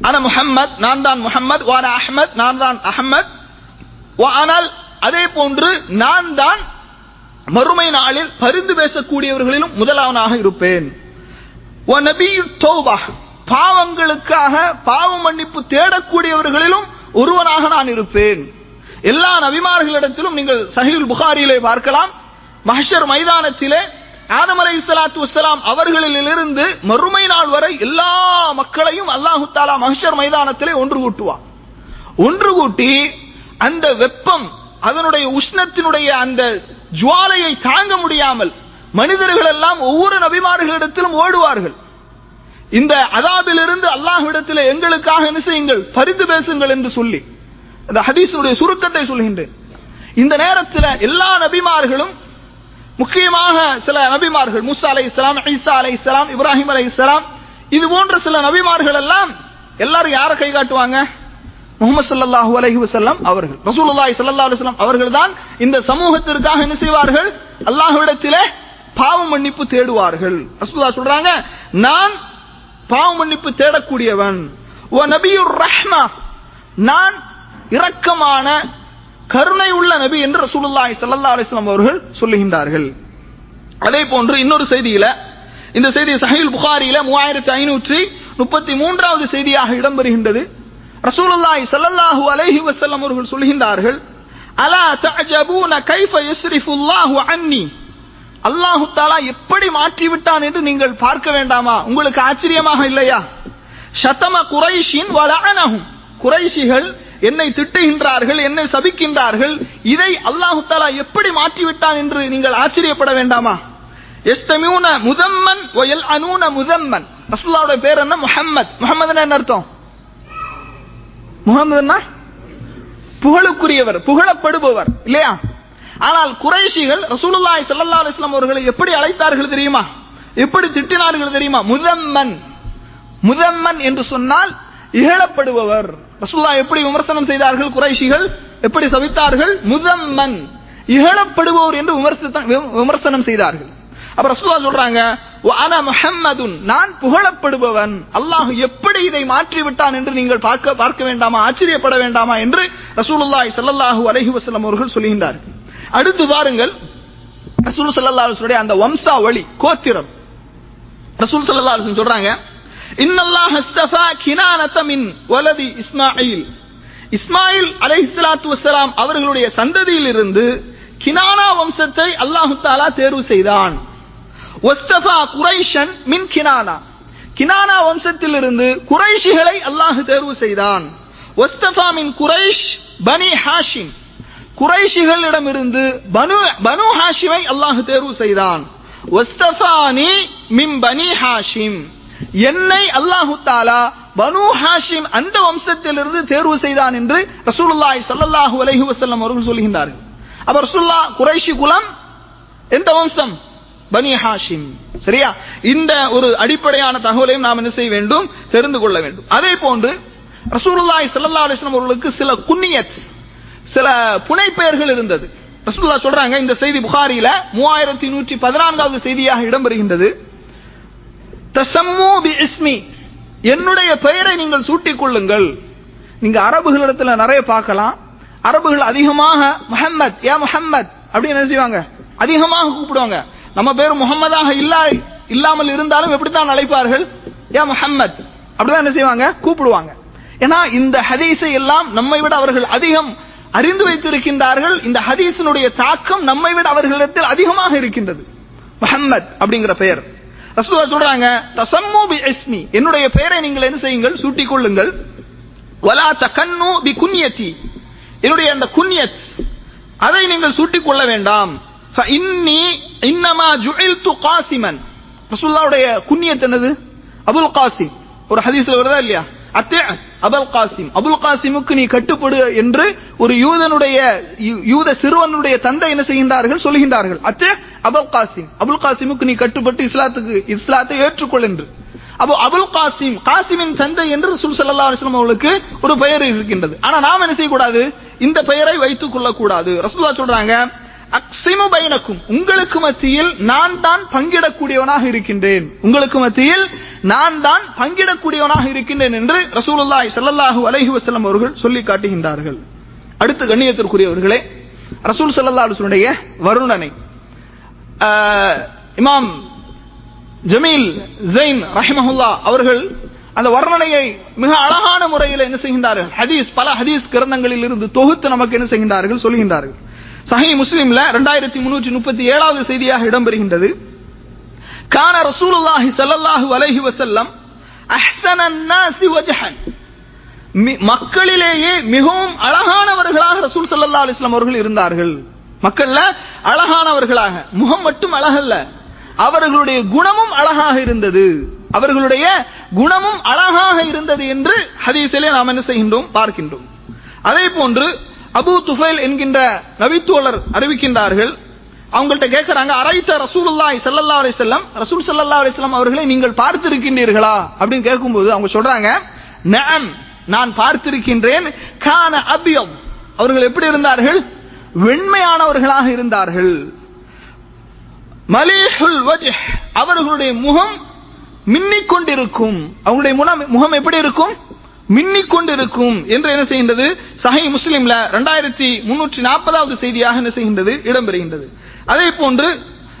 அன முஹம்மத் நான் தான் முஹம்மத் வான அஹமத் நான் தான் அஹமத். ஆனால் அதே போன்று நான் தான் மறுமை நாளில் பரிந்து பேசக்கூடியவர்களிலும் முதலாவனாக இருப்பேன். பாவங்களுக்காக பாவ மன்னிப்பு தேடக்கூடியவர்களிலும் ஒருவனாக நான் இருப்பேன். எல்லா நபிமார்களிடத்திலும் நீங்கள் சஹீல் புகாரியிலே பார்க்கலாம். மஹஷர் மைதானத்திலே ஆதம் அலை இஸ்லாத்து வஸ்ஸலாம் அவர்களிலிருந்து மறுமை நாள் வரை எல்லா மக்களையும் அல்லாஹு தாலா மஹர் மைதானத்திலே ஒன்று கூட்டுவார் ஒன்று கூட்டி அந்த வெப்பம் அதனுடைய உஷ்ணத்தினுடைய அந்த ஜுவாலையை தாங்க முடியாமல் மனிதர்கள் எல்லாம் ஒவ்வொரு நபிமார்களிடத்திலும் ஓடுவார்கள். இந்த அதாபிலிருந்து அல்லாஹ்விடத்தில் எங்களுக்காக என்ன செய்யுங்கள்? பரிந்து பேசுங்கள் என்று சொல்லி. அந்த ஹதீஸுடைய சுருக்கத்தை சொல்கின்றேன். இந்த நேரத்தில் எல்லா நபிமார்களும் முக்கியமாக சில நபிமார்கள் முசா அலை இஸ்லாம் ஈசா அலை இஸ்லாம் இப்ராஹிம் அலை இஸ்லாம் இது போன்ற சில நபிமார்கள் எல்லாம் எல்லாரும் யாரை கை காட்டுவாங்க? முகமது ஸல்லல்லாஹு அலஹி வசல்லாம் அவர்கள். ரசூலுல்லாஹி ஸல்லல்லாஹு அலைஹி வஸல்லம் அவர்கள் தான் இந்த சமூகத்திற்காக என்ன செய்வார்கள்? அல்லாஹ்விடத்திலே பாவ மன்னிப்பு தேடுவார்கள். ரசூல்லா சொல்றாங்க நான் பாவ மன்னிப்பு தேடக்கூடியவன். ஓ நபியுர் ரஹ்மா நான் இரக்கமான கருணை உள்ள நபி என்று ரசூலுல்லாஹி சல்லா அலிஸ்லாம் அவர்கள் சொல்லுகின்றார்கள். அதே போன்று இன்னொரு செய்தியில இந்த செய்தி சஹில் புகாரியில மூவாயிரத்தி ஐநூற்றி முப்பத்தி மூன்றாவது செய்தியாக இடம்பெறுகின்றது. ரசூலுல்லாஹி ஸல்லல்லாஹு அலைஹி வசல்லம் அவர்கள் சொல்கின்றார்கள் அலா தஜபூன கைஃப யஸ்ரிஃபுல்லாஹு அன்னி? அல்லாஹு தாலா எப்படி மாற்றி விட்டான் என்று நீங்கள் பார்க்க வேண்டாமா? உங்களுக்கு ஆச்சரியமாக இல்லையா? ஷதம குறைஷின் வலஅனஹும் குறைஷிகள் என்னை திட்டுகின்றார்கள் என்னை சபிக்கின்றார்கள். இதை அல்லாஹு தாலா எப்படி மாற்றி விட்டான் என்று நீங்கள் ஆச்சரியப்பட வேண்டாமா? எஸ்தமியூன முதம்மன் ஒயல் அனூன முதம்மன். ரசூல்லாவுடைய பேர் என்ன? முஹம்மத். முஹம்மதுன்னா என்ன அர்த்தம்? முகமதுன்னா புகழுக்குரியவர் புகழப்படுபவர் இல்லையா? ஆனால் குறைஷிகள் ரசூலுல்லாய் சல்லா அலிஸ்லாம் அவர்களை எப்படி அழைத்தார்கள் தெரியுமா? எப்படி திட்டினார்கள் தெரியுமா? முதம்மன். முதம்மன் என்று சொன்னால் இகழப்படுபவர். ரசூல்லா எப்படி விமர்சனம் செய்தார்கள் குறைஷிகள்? எப்படி சவித்தார்கள் முதம்மன். இகழப்படுபவர் என்று விமர்சனம் செய்தார்கள். அப்ப ரசூல்லா சொல்றாங்க அன முஹம்மதுன். நான் புகழப்படுபவன். அல்லாஹ் எப்படி இதை மாற்றி விட்டான் என்று நீங்கள் பார்க்க பார்க்க வேண்டாமா? ஆச்சரியப்பட வேண்டாமா? என்று ரசூலுல்லாய் சல்லல்லாஹு அலஹி வசலம் அவர்கள் சொல்கின்றார்கள். அடுத்து பாருங்கள் ரசூல் சல்லா அலுவலுடைய வஸல்லம் அந்த வம்சாவளி கோத்திரம். ரசூல் சல்லா அலுவலம் சொல்றாங்க இன்னல்லாஹ் அஸ்தஃபா மின் வலதி இஸ்மாயில். இஸ்மாயில் இஸ்லாத்து வசலாம் அவர்களுடைய சந்ததியிலிருந்து கினானா வம்சத்தை அல்லாஹு தாலா தேர்வு செய்தான். ஒஸ்தபா குரைஷன் மின் கினானா. கினானா வம்சத்திலிருந்து குறைஷிகளை அல்லாஹ் தேர்வு செய்தான். ஒஸ்தபா மின் குரைஷ் பனி ஹாஷிம். குறைஷிகளிடமிருந்து பனு பனு ஹாஷிமை அல்லாஹ் தேர்வு செய்தான். பனி ஹாஷிம். என்னை அல்லாஹு தாலா பனு ஹாஷிம் அந்த வம்சத்திலிருந்து தேர்வு செய்தான் என்று ரசூலுல்லாய் ஸல்லல்லாஹு அலஹி வசல்லம் அவர்கள் சொல்கின்றார்கள். அப்ப ரசூல்லா குறைஷி குலம் எந்த வம்சம்? பனி ஹாஷிம். சரியா? இந்த ஒரு அடிப்படையான தகவலையும் நாம் என்ன செய்ய வேண்டும்? தெரிந்து கொள்ள வேண்டும். அதே போன்று ரசூலுல்லாய் சல்லா அலைஹி அவர்களுக்கு சில குன்னியத் சில புனைப்பெயர்கள் இருந்தது. ரசூல்லா சொல்றாங்க இந்த செய்தி புகாரியில மூவாயிரத்தி நூற்றி பதினான்காவது செய்தியாக இடம்பெறுகின்றது. தசம்மூ பி இஸ்மி என்னுடைய பெயரை நீங்கள் சூட்டிக் கொள்ளுங்கள். நீங்க அரபுகளிடத்துல நிறைய பார்க்கலாம். அரபுகள் அதிகமாக முஹம்மத் ஏ முஹம்மத் அப்படின்னு என்ன செய்வாங்க? அதிகமாக கூப்பிடுவாங்க. நம்ம பேர் முகமதாக இல்லா இல்லாமல் இருந்தாலும் எப்படித்தான் அழைப்பார்கள்? ஏ முஹம்மத் அப்படிதான் என்ன செய்வாங்க? கூப்பிடுவாங்க. ஏன்னா இந்த ஹதீஸை எல்லாம் நம்மை விட அவர்கள் அதிகம் அறிந்து வைத்திருக்கின்றார்கள். இந்த ஹதீஸினுடைய தாக்கம் நம்மை விட அவர்களிடத்தில் அதிகமாக இருக்கின்றது. முஹம்மத் அப்படிங்கிற பெயர். ரசூலா சொல்றாங்க தசம்மு பி இஸ்மி. என்னுடைய பெயரை நீங்கள் என்ன செய்யுங்கள்? சூட்டிக் கொள்ளுங்கள். வலா தகன்னு பி குன்யத்தி. என்னுடைய அந்த குன்யத் அதை நீங்கள் சூட்டிக் கொள்ள வேண்டாம். இன்னி இன்னமா ஜுஇல்து காசிமன். ரசூல்லாவுடைய குன்யத் என்னது? அபுல் காசிம். ஒரு ஹதீஸ்ல வருதா இல்லையா? அத்தே அபுல் காசிம். அபுல் காசிமுக்கு நீ கட்டுப்படு என்று ஒரு யூதனுடைய யூத சிறுவனுடைய தந்தை என்ன செய்கின்றார்கள்? சொல்கின்றார்கள் அத்தே அபுல் காசிம். அபுல் காசிமுக்கு நீ கட்டுப்பட்டு இஸ்லாத்துக்கு இஸ்லாத்தை ஏற்றுக்கொள் என்று. அப்போ அபுல் காசிம் காசிமின் தந்தை என்று ரசூல் ஸல்லல்லாஹு அவர்களுக்கு ஒரு பெயர் இருக்கின்றது. ஆனா நாம் என்ன செய்யக்கூடாது? இந்த பெயரை வைத்துக் கொள்ளக்கூடாது. ரசுல்லா சொல்றாங்க அக்சிமு பைனக்கும் உங்களுக்கு மத்தியில் நான் தான் பங்கிடக்கூடியவனாக இருக்கின்றேன். உங்களுக்கு மத்தியில் நான் தான் பங்கிடக்கூடியவனாக இருக்கின்றேன் என்று ரசூலுல்லாய் செல்லல்லாஹு அலஹி வசல்லம் அவர்கள் சொல்லி காட்டுகின்றார்கள். அடுத்து கண்ணியத்திற்குரியவர்களே ரசூல் ஸல்லல்லாஹு அலைஹி வருணனை இமாம் ஜமீல் ஜெயின் ரஹிமஹுல்லா அவர்கள் அந்த வர்ணனையை மிக அழகான முறையில் என்ன செய்கின்றார்கள்? ஹதீஸ் பல ஹதீஸ் கிரந்தங்களில் இருந்து தொகுத்து நமக்கு என்ன செய்கின்றார்கள்? சொல்கின்றார்கள். சஹி முஸ்லீம்ல ரெண்டாயிரத்தி முன்னூற்றி முப்பத்தி ஏழாவது செய்தியாக இடம்பெறுகின்றது. கான ரசூலுல்லாஹி ஸல்லல்லாஹு அலைஹி வசல்லம் வஜஹன். மி- மக்களிலேயே மிகவும் அழகானவர்களாக ரசூல் சல்லா அலிஸ்லாம் அவர்கள் இருந்தார்கள். மக்கள்ல அழகானவர்களாக. முகம் மட்டும் அழகல்ல. அவர்களுடைய குணமும் அழகாக இருந்தது. அவர்களுடைய குணமும் அழகாக இருந்தது என்று ஹதீஸிலே நாம் என்ன செய்கின்றோம்? பார்க்கின்றோம். அதே போன்று அபு துஃபைல் என்கின்ற நபித்தோழர் அறிவிக்கின்றார்கள். அவங்கள்ட்ட கேட்கிறாங்க அரைத்த ரசூலுல்லாஹி ஸல்லல்லாஹு அலைஹி வஸல்லம் ரசூல் ஸல்லல்லாஹு அலைஹி வஸல்லம் அவர்களை நீங்கள் பார்த்திருக்கின்றீர்களா? அப்படின்னு கேட்கும்போது அவங்க சொல்றாங்க நான் பார்த்திருக்கின்றேன். கான அபியம் அவர்கள் எப்படி இருந்தார்கள்? வெண்மையானவர்களாக இருந்தார்கள். மலேஹுல் வஜ் அவர்களுடைய முகம் மின்னிக் கொண்டிருக்கும் அவங்களுடைய முகம் எப்படி இருக்கும்? மின்னிக் கொண்டிருக்கும் என்று என்ன செய்கின்றது? சஹை முஸ்லிம்ல ரெண்டாயிரத்தி முன்னூற்றி நாற்பதாவது செய்தியாக என்ன செய்கின்றது? இடம்பெறுகின்றது. அதே போன்று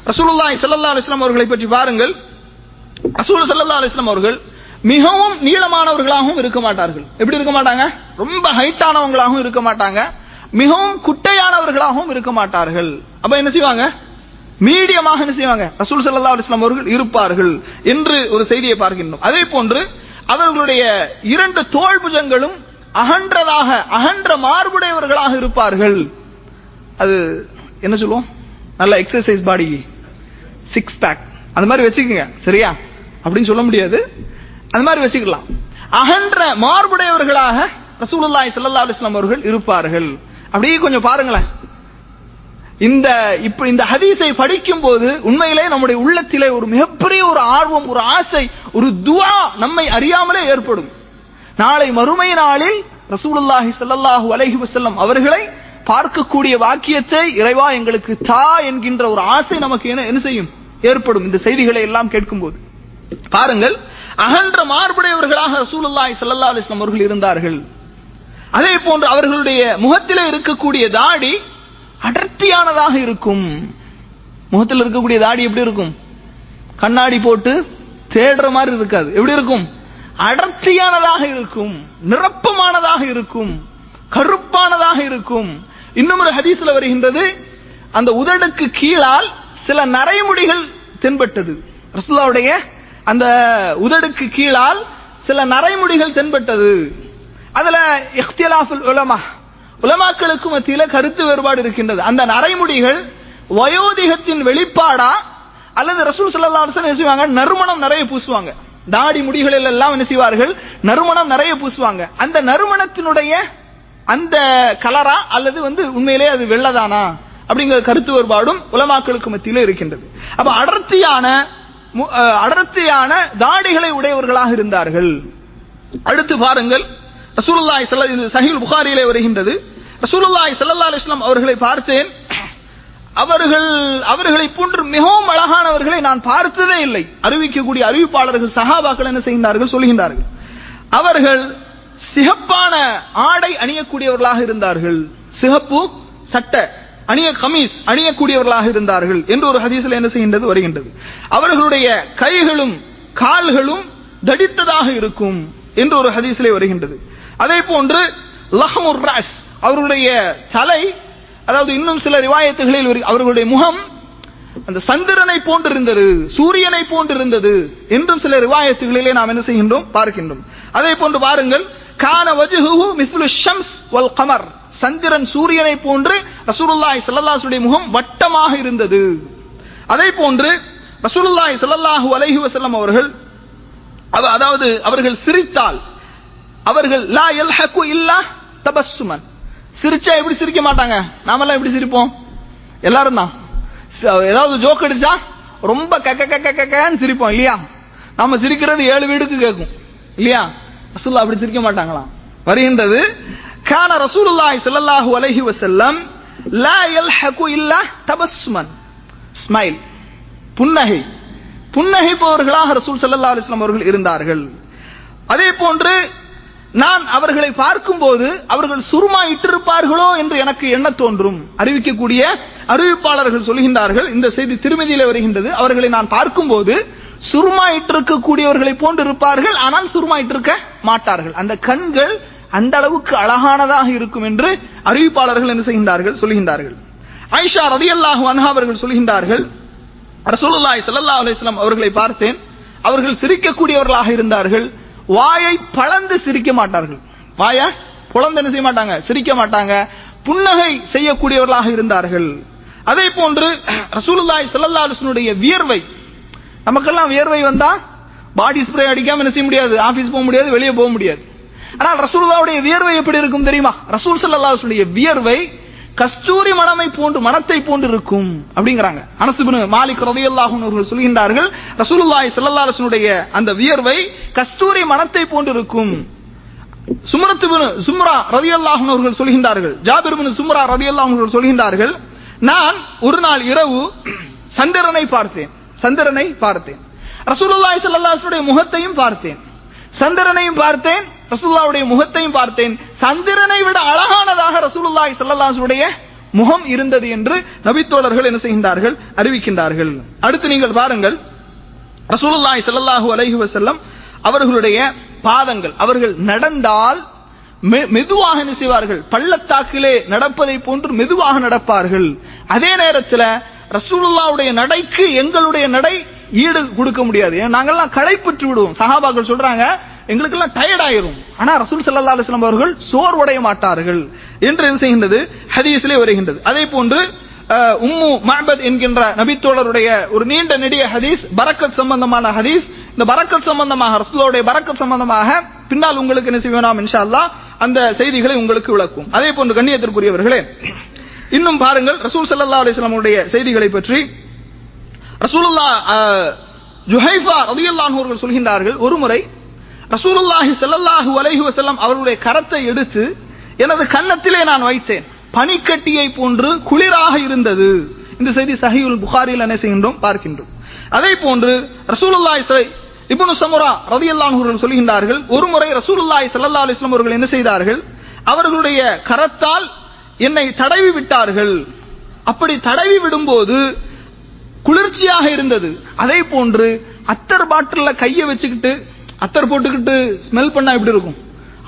ரசூலுல்லாஹி சல்லா அலைஹி அவர்களை பற்றி பாருங்கள். ரசூல் சல்லா அலைஹி அவர்கள் மிகவும் நீளமானவர்களாகவும் இருக்க மாட்டார்கள். எப்படி இருக்க மாட்டாங்க? ரொம்ப ஹைட்டானவங்களாகவும் இருக்க மாட்டாங்க. மிகவும் குட்டையானவர்களாகவும் இருக்க மாட்டார்கள். அப்ப என்ன செய்வாங்க? மீடியமாக என்ன செய்வாங்க? ரசூல் சல்லா அலைஹி அவர்கள் இருப்பார்கள் என்று ஒரு செய்தியை பார்க்கின்றோம். அதே போன்று அவர்களுடைய இரண்டு தோல்புஜங்களும் அகன்றதாக அகன்ற மார்புடையவர்களாக இருப்பார்கள். அது என்ன சொல்லுவோம்? நல்ல எக்ஸசைஸ் பாடி சிக்ஸ் பேக் அந்த மாதிரி வச்சுக்கோங்க. சரியா? அப்படின்னு சொல்ல முடியாது. அந்த மாதிரி வச்சுக்கலாம். அகன்ற மார்புடையவர்களாக ரசூலுல்லாய் சல்லா அலுவலாம் அவர்கள் இருப்பார்கள். அப்படியே கொஞ்சம் பாருங்களேன். இந்த இப்ப இந்த ஹதீஸை படிக்கும் போது உண்மையிலே நம்முடைய உள்ளத்திலே ஒரு மிகப்பெரிய ஒரு ஆர்வம் ஒரு ஆசை ஒரு துவா நம்மை அறியாமலே ஏற்படும். நாளை மறுமை நாளில் ரசூலுல்லாஹி சல்லாஹூ அலஹி வசல்லம் அவர்களை பார்க்கக்கூடிய வாக்கியத்தை இறைவா எங்களுக்கு தா என்கின்ற ஒரு ஆசை நமக்கு என்ன என்ன செய்யும்? ஏற்படும். இந்த செய்திகளை எல்லாம் கேட்கும்போது. பாருங்கள் அகன்ற மார்புடையவர்களாக ரசூலுல்லாஹி சல்லா அலிஸ்லாம் அவர்கள் இருந்தார்கள். அதே போன்று அவர்களுடைய முகத்திலே இருக்கக்கூடிய தாடி அடர்த்தியானதாக இருக்கும். முகத்தில் இருக்கக்கூடிய தாடி எப்படி இருக்கும்? கண்ணாடி போட்டு தேடுற மாதிரி இருக்காது. எப்படி இருக்கும்? அடர்த்தியானதாக இருக்கும். நிரப்பமானதாக இருக்கும். கருப்பானதாக இருக்கும். இன்னும் ஒரு ஹதீஸ்ல வருகின்றது அந்த உதடுக்கு கீழால் சில நரைமுடிகள் தென்பட்டது. ரசுல்லாவுடைய அந்த உதடுக்கு கீழால் சில நரைமுடிகள் தென்பட்டது. அதுல இஃப்திலாஃபுல் உலமா உலமாக்களுக்கு மத்தியில கருத்து வேறுபாடு இருக்கின்றது. அந்த நரைமுடிகள் வயோதிகத்தின் வெளிப்பாடா? அல்லது ரசூல் சல்லா என்ன செய்வாங்க? நறுமணம் நிறைய பூசுவாங்க. தாடி முடிகளில் எல்லாம் என்ன செய்வார்கள்? நறுமணம் நிறைய பூசுவாங்க. அந்த நறுமணத்தினுடைய அந்த கலரா? அல்லது வந்து உண்மையிலே அது வெள்ளதானா? அப்படிங்கிற கருத்து வேறுபாடும் உலமாக்களுக்கு மத்தியில இருக்கின்றது. அப்ப அடர்த்தியான மு- அஹ், அடர்த்தியான தாடிகளை உடையவர்களாக இருந்தார்கள். அடுத்து பாருங்கள். ரசூலுல்லாய் ஸல்ல சஹில் புகாரியிலே வருகின்றது. ரசூலுல்லாய் ஸல்லல்லாஹு அலிஸ்லாம் அவர்களை பார்த்தேன். அவர்கள் அவர்களை போன்று மிகவும் அழகானவர்களை நான் பார்த்ததே இல்லை. அறிவிக்கக்கூடிய அறிவிப்பாளர்கள் சகாபாக்கள் என்ன செய்கின்றார்கள் சொல்கின்றார்கள். அவர்கள் சிகப்பான ஆடை அணியக்கூடியவர்களாக இருந்தார்கள். சிகப்பு சட்டை அணிய கமீஸ் அணியக்கூடியவர்களாக இருந்தார்கள் என்று ஒரு ஹதீஸில் என்ன செய்கின்றது வருகின்றது. அவர்களுடைய கைகளும் கால்களும் தடித்ததாக இருக்கும் என்று ஒரு ஹதீஸிலே வருகின்றது. அதே போன்று லஹமுர் ராஸ் அவர்களுடைய தலை அதாவது இன்னும் சில ரிவாயத்துகளில் அவர்களுடைய முகம் அந்த சந்திரனை போன்றிருந்தது சூரியனை போன்றிருந்தது என்றும் சில ரிவாயத்துகளிலே நாம் என்ன செய்கின்றோம் பார்க்கின்றோம். அதே போன்று பாருங்கள் கான வஜுஹு மிஸ்லு ஷம்ஸ் வல் கமர். சந்திரன் சூரியனை போன்று ரசூலுல்லாஹி ஸல்லல்லாஹு முகம் வட்டமாக இருந்தது. அதே போன்று ரசூலுல்லாஹி ஸல்லல்லாஹு அலைஹி வஸல்லம் அவர்கள் அதாவது அவர்கள் சிரித்தால் அவர்கள் லா யல்ஹகு இல்லா தபஸ்ஸுமன். சிரிச்சா எப்படி சிரிக்க மாட்டாங்க? நாமெல்லாம் எப்படி சிரிப்போம்? எல்லாரும் தான். ஏதாவது ஜோக் அடிச்சா ரொம்ப கக்க கக்க கக்கன்னு சிரிப்போம் இல்லையா? நாம சிரிக்கிறது ஏழு வீடுக்கு கேட்கும் இல்லையா? ரசூல்லா அப்படி சிரிக்க மாட்டாங்களாம். வருகின்றது கான ரசூலுல்லாஹி ஸல்லல்லாஹு அலைஹி வஸல்லம் லா யல்ஹகு இல்லா தபஸ்மன் ஸ்மைல். புன்னகை. புன்னகைப்பவர்களாக ரசூல் ஸல்லல்லாஹு அலைஹி வஸல்லம் அவர்கள் இருந்தார்கள். அதே போன்று நான் அவர்களை பார்க்கும்போது அவர்கள் சுருமா இட்டிருப்பார்களோ என்று எனக்கு என்ன தோன்றும். அறிவிக்கக்கூடிய அறிவிப்பாளர்கள் சொல்கின்றார்கள் இந்த செய்தி திருமதியில வருகின்றது. அவர்களை நான் பார்க்கும்போது சுருமா இட்டிருக்கக்கூடியவர்களை போன்று இருப்பார்கள் ஆனால் சுருமா இட்டிருக்க மாட்டார்கள். அந்த கண்கள் அந்த அளவுக்கு அழகானதாக இருக்கும் என்று அறிவிப்பாளர்கள் என்ன செய்கின்றார்கள் சொல்கின்றார்கள். ஐஷா ரதியல்லாஹு அன்ஹா அவர்கள் சொல்கின்றார்கள் ரசூலுல்லாஹி ஸல்லல்லாஹு அலைஹி வஸல்லம் அவர்களை பார்த்தேன். அவர்கள் சிரிக்கக்கூடியவர்களாக இருந்தார்கள். வாயை பளந்து சிரிக்க மாட்டார்கள். வாயை புலந்து என்ன செய்ய மாட்டாங்க? சிரிக்க மாட்டாங்க. புன்னகை செய்யக்கூடியவர்களாக இருந்தார்கள். அதே போன்று ரசூலுல்லாய் ஸல்லல்லாஹு வியர்வை. நமக்கெல்லாம் வியர்வை வந்தா பாடி ஸ்ப்ரே அடிக்காம என்ன செய்ய முடியாது? ஆபீஸ் போக முடியாது வெளியே போக முடியாது. ஆனால் ரசூலுல்லாவுடைய வியர்வை எப்படி இருக்கும் தெரியுமா? ரசூல் செல்லல்லாசனுடைய வியர்வை கஸ்தூரி மனமை போன்று மனத்தை போன்று இருக்கும் அப்படிங்கிறாங்க. அனசுபின் மாலிக் ரதையல்லாகும் அவர்கள் சொல்கின்றார்கள் ரசூலுல்லாய் செல்லல்லாரசனுடைய அந்த வியர்வை கஸ்தூரி மனத்தை போன்று இருக்கும். சுமரத்துபின் சும்ரா ரதியல்லாஹு அவர்கள் சொல்கின்றார்கள் ஜாபிர்பின் சும்ரா ரதியல்லாஹு அவர்கள் சொல்கின்றார்கள் நான் ஒரு நாள் இரவு சந்திரனை பார்த்தேன் சந்திரனை பார்த்தேன். ரசூலுல்லாய் செல்லல்லாசனுடைய முகத்தையும் பார்த்தேன். சந்திரனையும் பார்த்தேன் ரசூல்லாவுடைய முகத்தையும் பார்த்தேன். சந்திரனை விட அழகானதாக ரசூலுல்லாய் ஸல்லல்லாஹு முகம் இருந்தது என்று நபித்தோழர்கள் என்ன செய்கின்றார்கள் அறிவிக்கின்றார்கள். அடுத்து நீங்கள் பாருங்கள் ரசூலுல்லாய் சல்லல்லாஹு அலைஹி வசல்லம் அவர்களுடைய பாதங்கள் அவர்கள் நடந்தால் மெ- மெதுவாக என்ன செய்வார்கள்? பள்ளத்தாக்கிலே நடப்பதை போன்று மெதுவாக நடப்பார்கள். அதே நேரத்தில் ரசூலுல்லாவுடைய நடைக்கு எங்களுடைய நடை ஈடு கொடுக்க முடியாது. ஏன்னா நாங்கெல்லாம் களைப்புற்று விடுவோம். சஹாபாக்கள் சொல்றாங்க எங்களுக்கெல்லாம் டயர்ட் ஆயிரும். ஆனா ரசூல் சல்லா அலிஸ்லாம் வஸல்லம் அவர்கள் சோர்வடைய மாட்டார்கள் என்று என்ன செய்கின்றது? ஹதீஸிலே வருகின்றது. அதே போன்று உம்மு மஹபத் என்கின்ற நபித்தோழருடைய ஒரு நீண்ட நெடிய ஹதீஸ் பரக்கத் சம்பந்தமான ஹதீஸ். இந்த பரக்கத் சம்பந்தமாக ரசூலோடைய பரக்கத் சம்பந்தமாக பின்னால் உங்களுக்கு என்ன செய்வோம் இன்ஷா அல்லாஹ் அந்த செய்திகளை உங்களுக்கு விளக்கும் அதே போன்று கண்ணியத்திற்குரியவர்களே இன்னும் பாருங்கள் ரசூல் சல்லா அலிஸ்லாமுடைய செய்திகளை பற்றி ரசூலுல்லா ஜுஹைஃபா ரலியல்லாஹு அவர்கள் சொல்கின்றார்கள் ஒருமுறை ரசூலுல்லாஹி செல்லல்லாஹு அலைஹி வசல்லம் அவர்களுடைய கரத்தை எடுத்து எனது கன்னத்திலே நான் வைத்தேன். பனிக்கட்டியை போன்று குளிராக இருந்தது. இந்த செய்தி சஹியுல் புகாரியில் என்ன செய்கின்றோம்? பார்க்கின்றோம். அதே போன்று ரசூலுல்லாஹி ஸ- இப்னு சமுரா ரலியல்லாஹு அவர்கள் சொல்கின்றார்கள் ஒருமுறை ரசூலுல்லாஹி ஸல்லல்லாஹு அலிஸ்லாம் அவர்கள் என்ன செய்தார்கள்? அவர்களுடைய கரத்தால் என்னை தடவி விட்டார்கள். அப்படி தடவி விடும்போது குளிர்ச்சியாக இருந்தது. அதே போன்று அத்தர் பாட்டில்ல கையை வச்சுக்கிட்டு அத்தர் போட்டுக்கிட்டு ஸ்மெல் பண்ணா எப்படி இருக்கும்?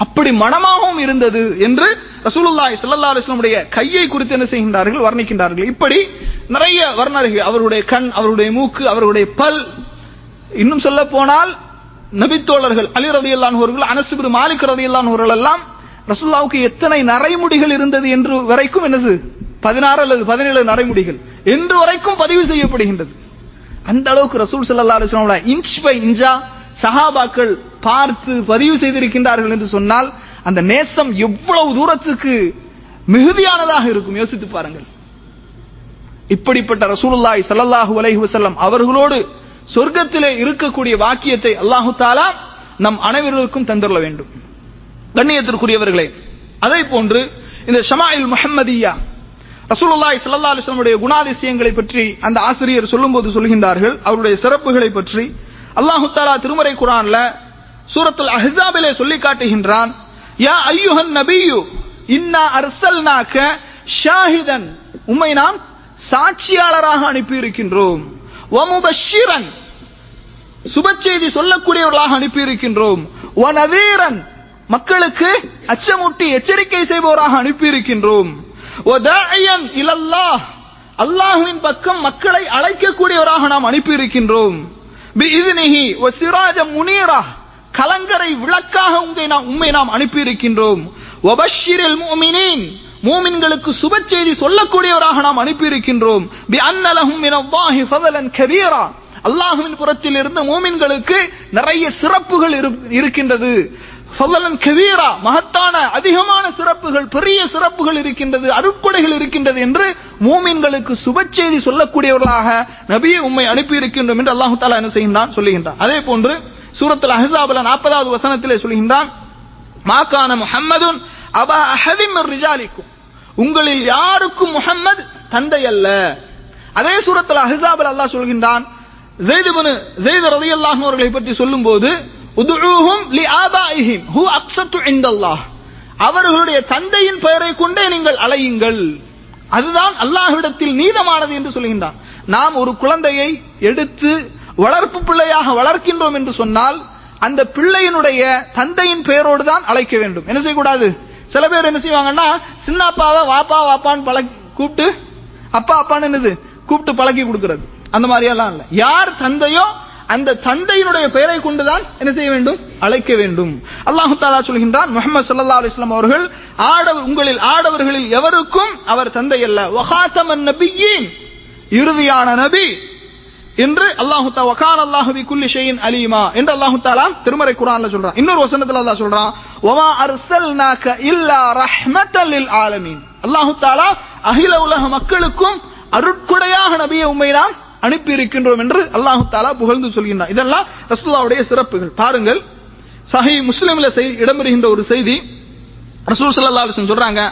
அப்படி மனமாகவும் இருந்தது என்று ரசூலுல்லாய் ஸல்லல்லாஹு அலைஹி கையை குறித்து என்ன செய்கின்றார்கள் வர்ணிக்கின்றார்கள். இப்படி நிறைய வர்ணர்கள் அவருடைய கண் அவருடைய மூக்கு அவருடைய பல். இன்னும் சொல்ல போனால் நபித்தோழர்கள் அலி ரதியல்லான் அவர்கள் அனசுபிர் மாலிக் ரதியல்லான் அவர்கள் எல்லாம் ரசூல்லாவுக்கு எத்தனை நரைமுடிகள் இருந்தது என்று வரைக்கும் என்னது? பதினாறு அல்லது பதினேழு நடைமுறைகள் என்று வரைக்கும் பதிவு செய்யப்படுகின்றது. அந்த அளவுக்கு ரசூல் ஸல்லல்லாஹு அலைஹி இன்ச் பை இன்ச்சா சஹாபாக்கள் பார்த்து பதிவு செய்திருக்கின்றார்கள் என்று சொன்னால் அந்த நேசம் எவ்வளவு தூரத்துக்கு மிகுதியானதாக இருக்கும் யோசித்து பாருங்கள். இப்படிப்பட்ட ரசூலுல்லாய் சல்லல்லாஹு அலைஹி வஸல்லம் அவர்களோடு சொர்க்கத்திலே இருக்கக்கூடிய வாக்கியத்தை அல்லாஹு தாலா நம் அனைவருக்கும் தந்துள்ள வேண்டும். கண்ணியத்திற்குரியவர்களே அதை போன்று இந்த ஷமாயில் முஹம்மதியா ரசூலுல்லாய் சல்லா அலைஹி குணாதிசயங்களை பற்றி அந்த ஆசிரியர் சொல்லும்போது சொல்கின்றார்கள். அவருடைய சிறப்புகளை பற்றி. அல்லாஹு தாலா திருமறை குரான்ல சூரத்துல் அஹாபிலே சொல்லி காட்டுகின்றான் யா ஐயுஹன் நபியு இன்னா அர்சல்னாக ஷாஹிதன். உம்மை நாம் சாட்சியாளராக அனுப்பி இருக்கின்றோம் வமுபஷிரன் சுப செய்தி சொல்லக்கூடியவர்களாக அனுப்பி இருக்கின்றோம் வனதீரன் மக்களுக்கு அச்சமூட்டி எச்சரிக்கை செய்பவராக அனுப்பி இருக்கின்றோம் அல்லாஹுவின் பக்கம் மக்களை அழைக்கக்கூடியவராக நாம் அனுப்பி இருக்கின்றோம் முனீரா. கலங்கரை விளக்காக உங்களை நாம் உண்மை நாம் அனுப்பி இருக்கின்றோம் வபஷிரில் மூமின்களுக்கு சுப செய்தி சொல்லக்கூடியவராக நாம் அனுப்பி இருக்கின்றோம் பி அன்னலஹும் மினல்லாஹி ஃபதலன் கபீரா. புறத்தில் இருந்த மூமின்களுக்கு நிறைய சிறப்புகள் இரு- இருக்கின்றது. சொல்லலன் கவீரா மகத்தான அதிகமான சிறப்புகள் பெரிய சிறப்புகள் இருக்கின்றது அருட்கொடைகள் இருக்கின்றது என்று மூமின்களுக்கு சுப செய்தி சொல்லக்கூடியவர்களாக நபியை உம்மை அனுப்பியிருக்கின்றோம் என்று அல்லாஹு தாலா என்ன செய்கின்றான் சொல்லுகின்றான். அதே போன்று சூரத்தில் அஹ்ஸாப்ல நாற்பதாவது வசனத்திலே சொல்கின்றான் மாக்கான முஹம்மதுன் அபா அஹதிம் ரிஜாலிக்கும். உங்களில் யாருக்கும் முஹம்மது தந்தை அல்ல. அதே சூரத்தில் அஹ்ஸாபில் அல்லாஹ் சொல்கின்றான் ஜெயித் இப்னு ஜெயித் ரலியல்லாஹு அவர்களை பற்றி சொல்லும்போது போது அவர்களுடைய தந்தையின் பெயரை கொண்டே நீங்கள் அலையுங்கள். அதுதான் அல்லாஹ்விடத்தில் நீதமானது என்று சொல்கின்றான். நாம் ஒரு குழந்தையை எடுத்து வளர்ப்பு பிள்ளையாக வளர்க்கின்றோம் என்று சொன்னால் அந்த பிள்ளையினுடைய தந்தையின் பெயரோடு தான் அழைக்க வேண்டும். என்ன செய்யக்கூடாது? சில பேர் என்ன செய்வாங்கன்னா சின்ன அப்பாவை வாப்பா வாப்பான்னு பழக்கி கூப்பிட்டு அப்பா அப்பான்னு என்னது? கூப்பிட்டு பழக்கி கொடுக்கிறது. அந்த மாதிரியெல்லாம் இல்லை. யார் தந்தையோ அந்த தந்தையினுடைய பெயரை கொண்டுதான் என்ன செய்ய வேண்டும்? அழைக்க வேண்டும். அல்லாஹு தாலா சொல்கின்றான் முகமது சல்லா அலிஸ்லாம் அவர்கள் ஆடவர் உங்களில் ஆடவர்களில் எவருக்கும் அவர் தந்தை அல்ல. வகாத்தமன் நபியின் இறுதியான நபி என்று அல்லாஹு தா வகான் அல்லாஹு குல்லி ஷெயின் அலிமா என்று அல்லாஹு தாலா திருமறை குரான்ல சொல்றான். இன்னொரு வசனத்துல அல்லாஹ் சொல்றான் வமா அர்சல்நாக இல்லா ரஹ்மத்தலில் ஆலமீன். அல்லாஹு தாலா அகில உலக மக்களுக்கும் அருட்குடையாக நபியை உண்மை நாம் அனுப்பி இருக்கின்றோம் என்று அல்லாஹு தாலா புகழ்ந்து சொல்கின்றான். இதெல்லாம் ரசூல்லாவுடைய சிறப்புகள். பாருங்கள் சஹி முஸ்லிம்ல இடம்பெறுகின்ற ஒரு செய்தி ரசூல் சல்லா அலைஹி சொல்றாங்க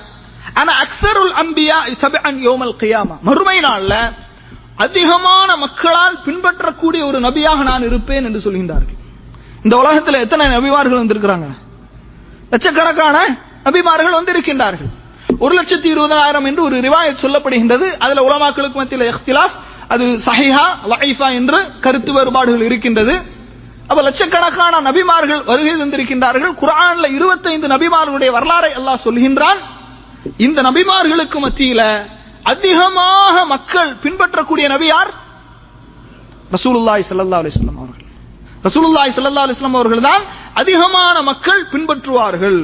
ஆனா அக்சருல் அம்பியா சபன் யோமல் கியாமா. மறுமை நாள்ல அதிகமான மக்களால் பின்பற்றக்கூடிய ஒரு நபியாக நான் இருப்பேன் என்று சொல்கின்றார்கள். இந்த உலகத்தில் எத்தனை நபிமார்கள் வந்திருக்கிறாங்க? லட்சக்கணக்கான நபிமார்கள் வந்திருக்கின்றார்கள். ஒரு லட்சத்தி இருபதாயிரம் என்று ஒரு ரிவாயத் சொல்லப்படுகின்றது. அதுல உலமாக்களுக்கு மத்தியில் எஃப்திலாஃப் அது சஹிஹா லைஃபா என்று கருத்து வேறுபாடுகள் இருக்கின்றது. அப்ப லட்சக்கணக்கான நபிமார்கள் வருகை தந்திருக்கின்றார்கள். குரான்ல இருபத்தைந்து நபிமார்களுடைய வரலாறை அல்லாஹ் சொல்கின்றான். இந்த நபிமார்களுக்கு மத்தியில அதிகமாக மக்கள் பின்பற்றக்கூடிய நபி யார்? ரசூலுல்லாஹி ஸல்லல்லாஹு அலைஹி அவர்கள். ரசூலுல்லாய் சல்லா அலிஸ்லாம் அவர்கள் தான் அதிகமான மக்கள் பின்பற்றுவார்கள்.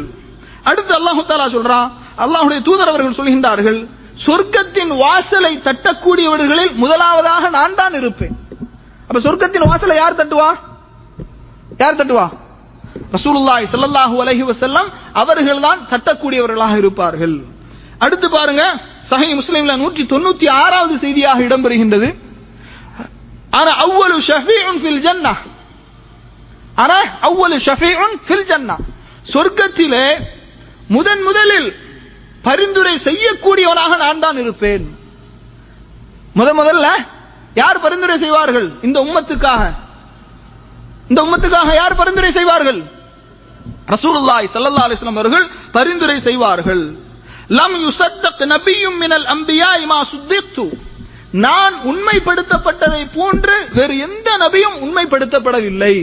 அடுத்து அல்லாஹ் தாலா சொல்றான். அல்லாஹுடைய தூதர் அவர்கள் சொல்கின்றார்கள் சொர்க்கத்தின் வாசலை தட்டக்கூடியவர்களில் முதலாவதாக நான் தான் இருப்பேன். அப்ப சொர்க்கத்தின் வாசலை யார் தட்டுவா? யார் தட்டுவா? ரசூலுல்லாஹி ஸல்லல்லாஹு அலைஹி வஸல்லம் அவர்கள் தான் தட்டக்கூடியவர்களாக இருப்பார்கள். அடுத்து பாருங்க சஹி முஸ்லிம்ல நூற்றி தொண்ணூத்தி ஆறாவது செய்தியாக இடம்பெறுகின்றது. ஆனா அவ்வளவு ஷஃபீன் ஃபில் ஜன்னா ஆனா அவ்வளவு ஷஃபீன் ஃபில் ஜன்னா சொர்க்கத்திலே முதன் முதலில் பரிந்துரை செய்யக்கூடியவனாக நான் தான் இருப்பேன். முத முதல்ல யார் பரிந்துரை செய்வார்கள்? இந்த உம்மத்துக்காக. இந்த உம்மத்துக்காக யார் பரிந்துரை செய்வார்கள்? ரசூலுல்லாஹி ஸல்லல்லாஹு அலைஹி வஸல்லம் அவர்கள் பரிந்துரை செய்வார்கள். லம் யுசத்தக் நபியும் மினல் அம்பியா இமா சுத்தித்து. நான் உண்மைப்படுத்தப்பட்டதை போன்று வேறு எந்த நபியும் உண்மைப்படுத்தப்படவில்லை.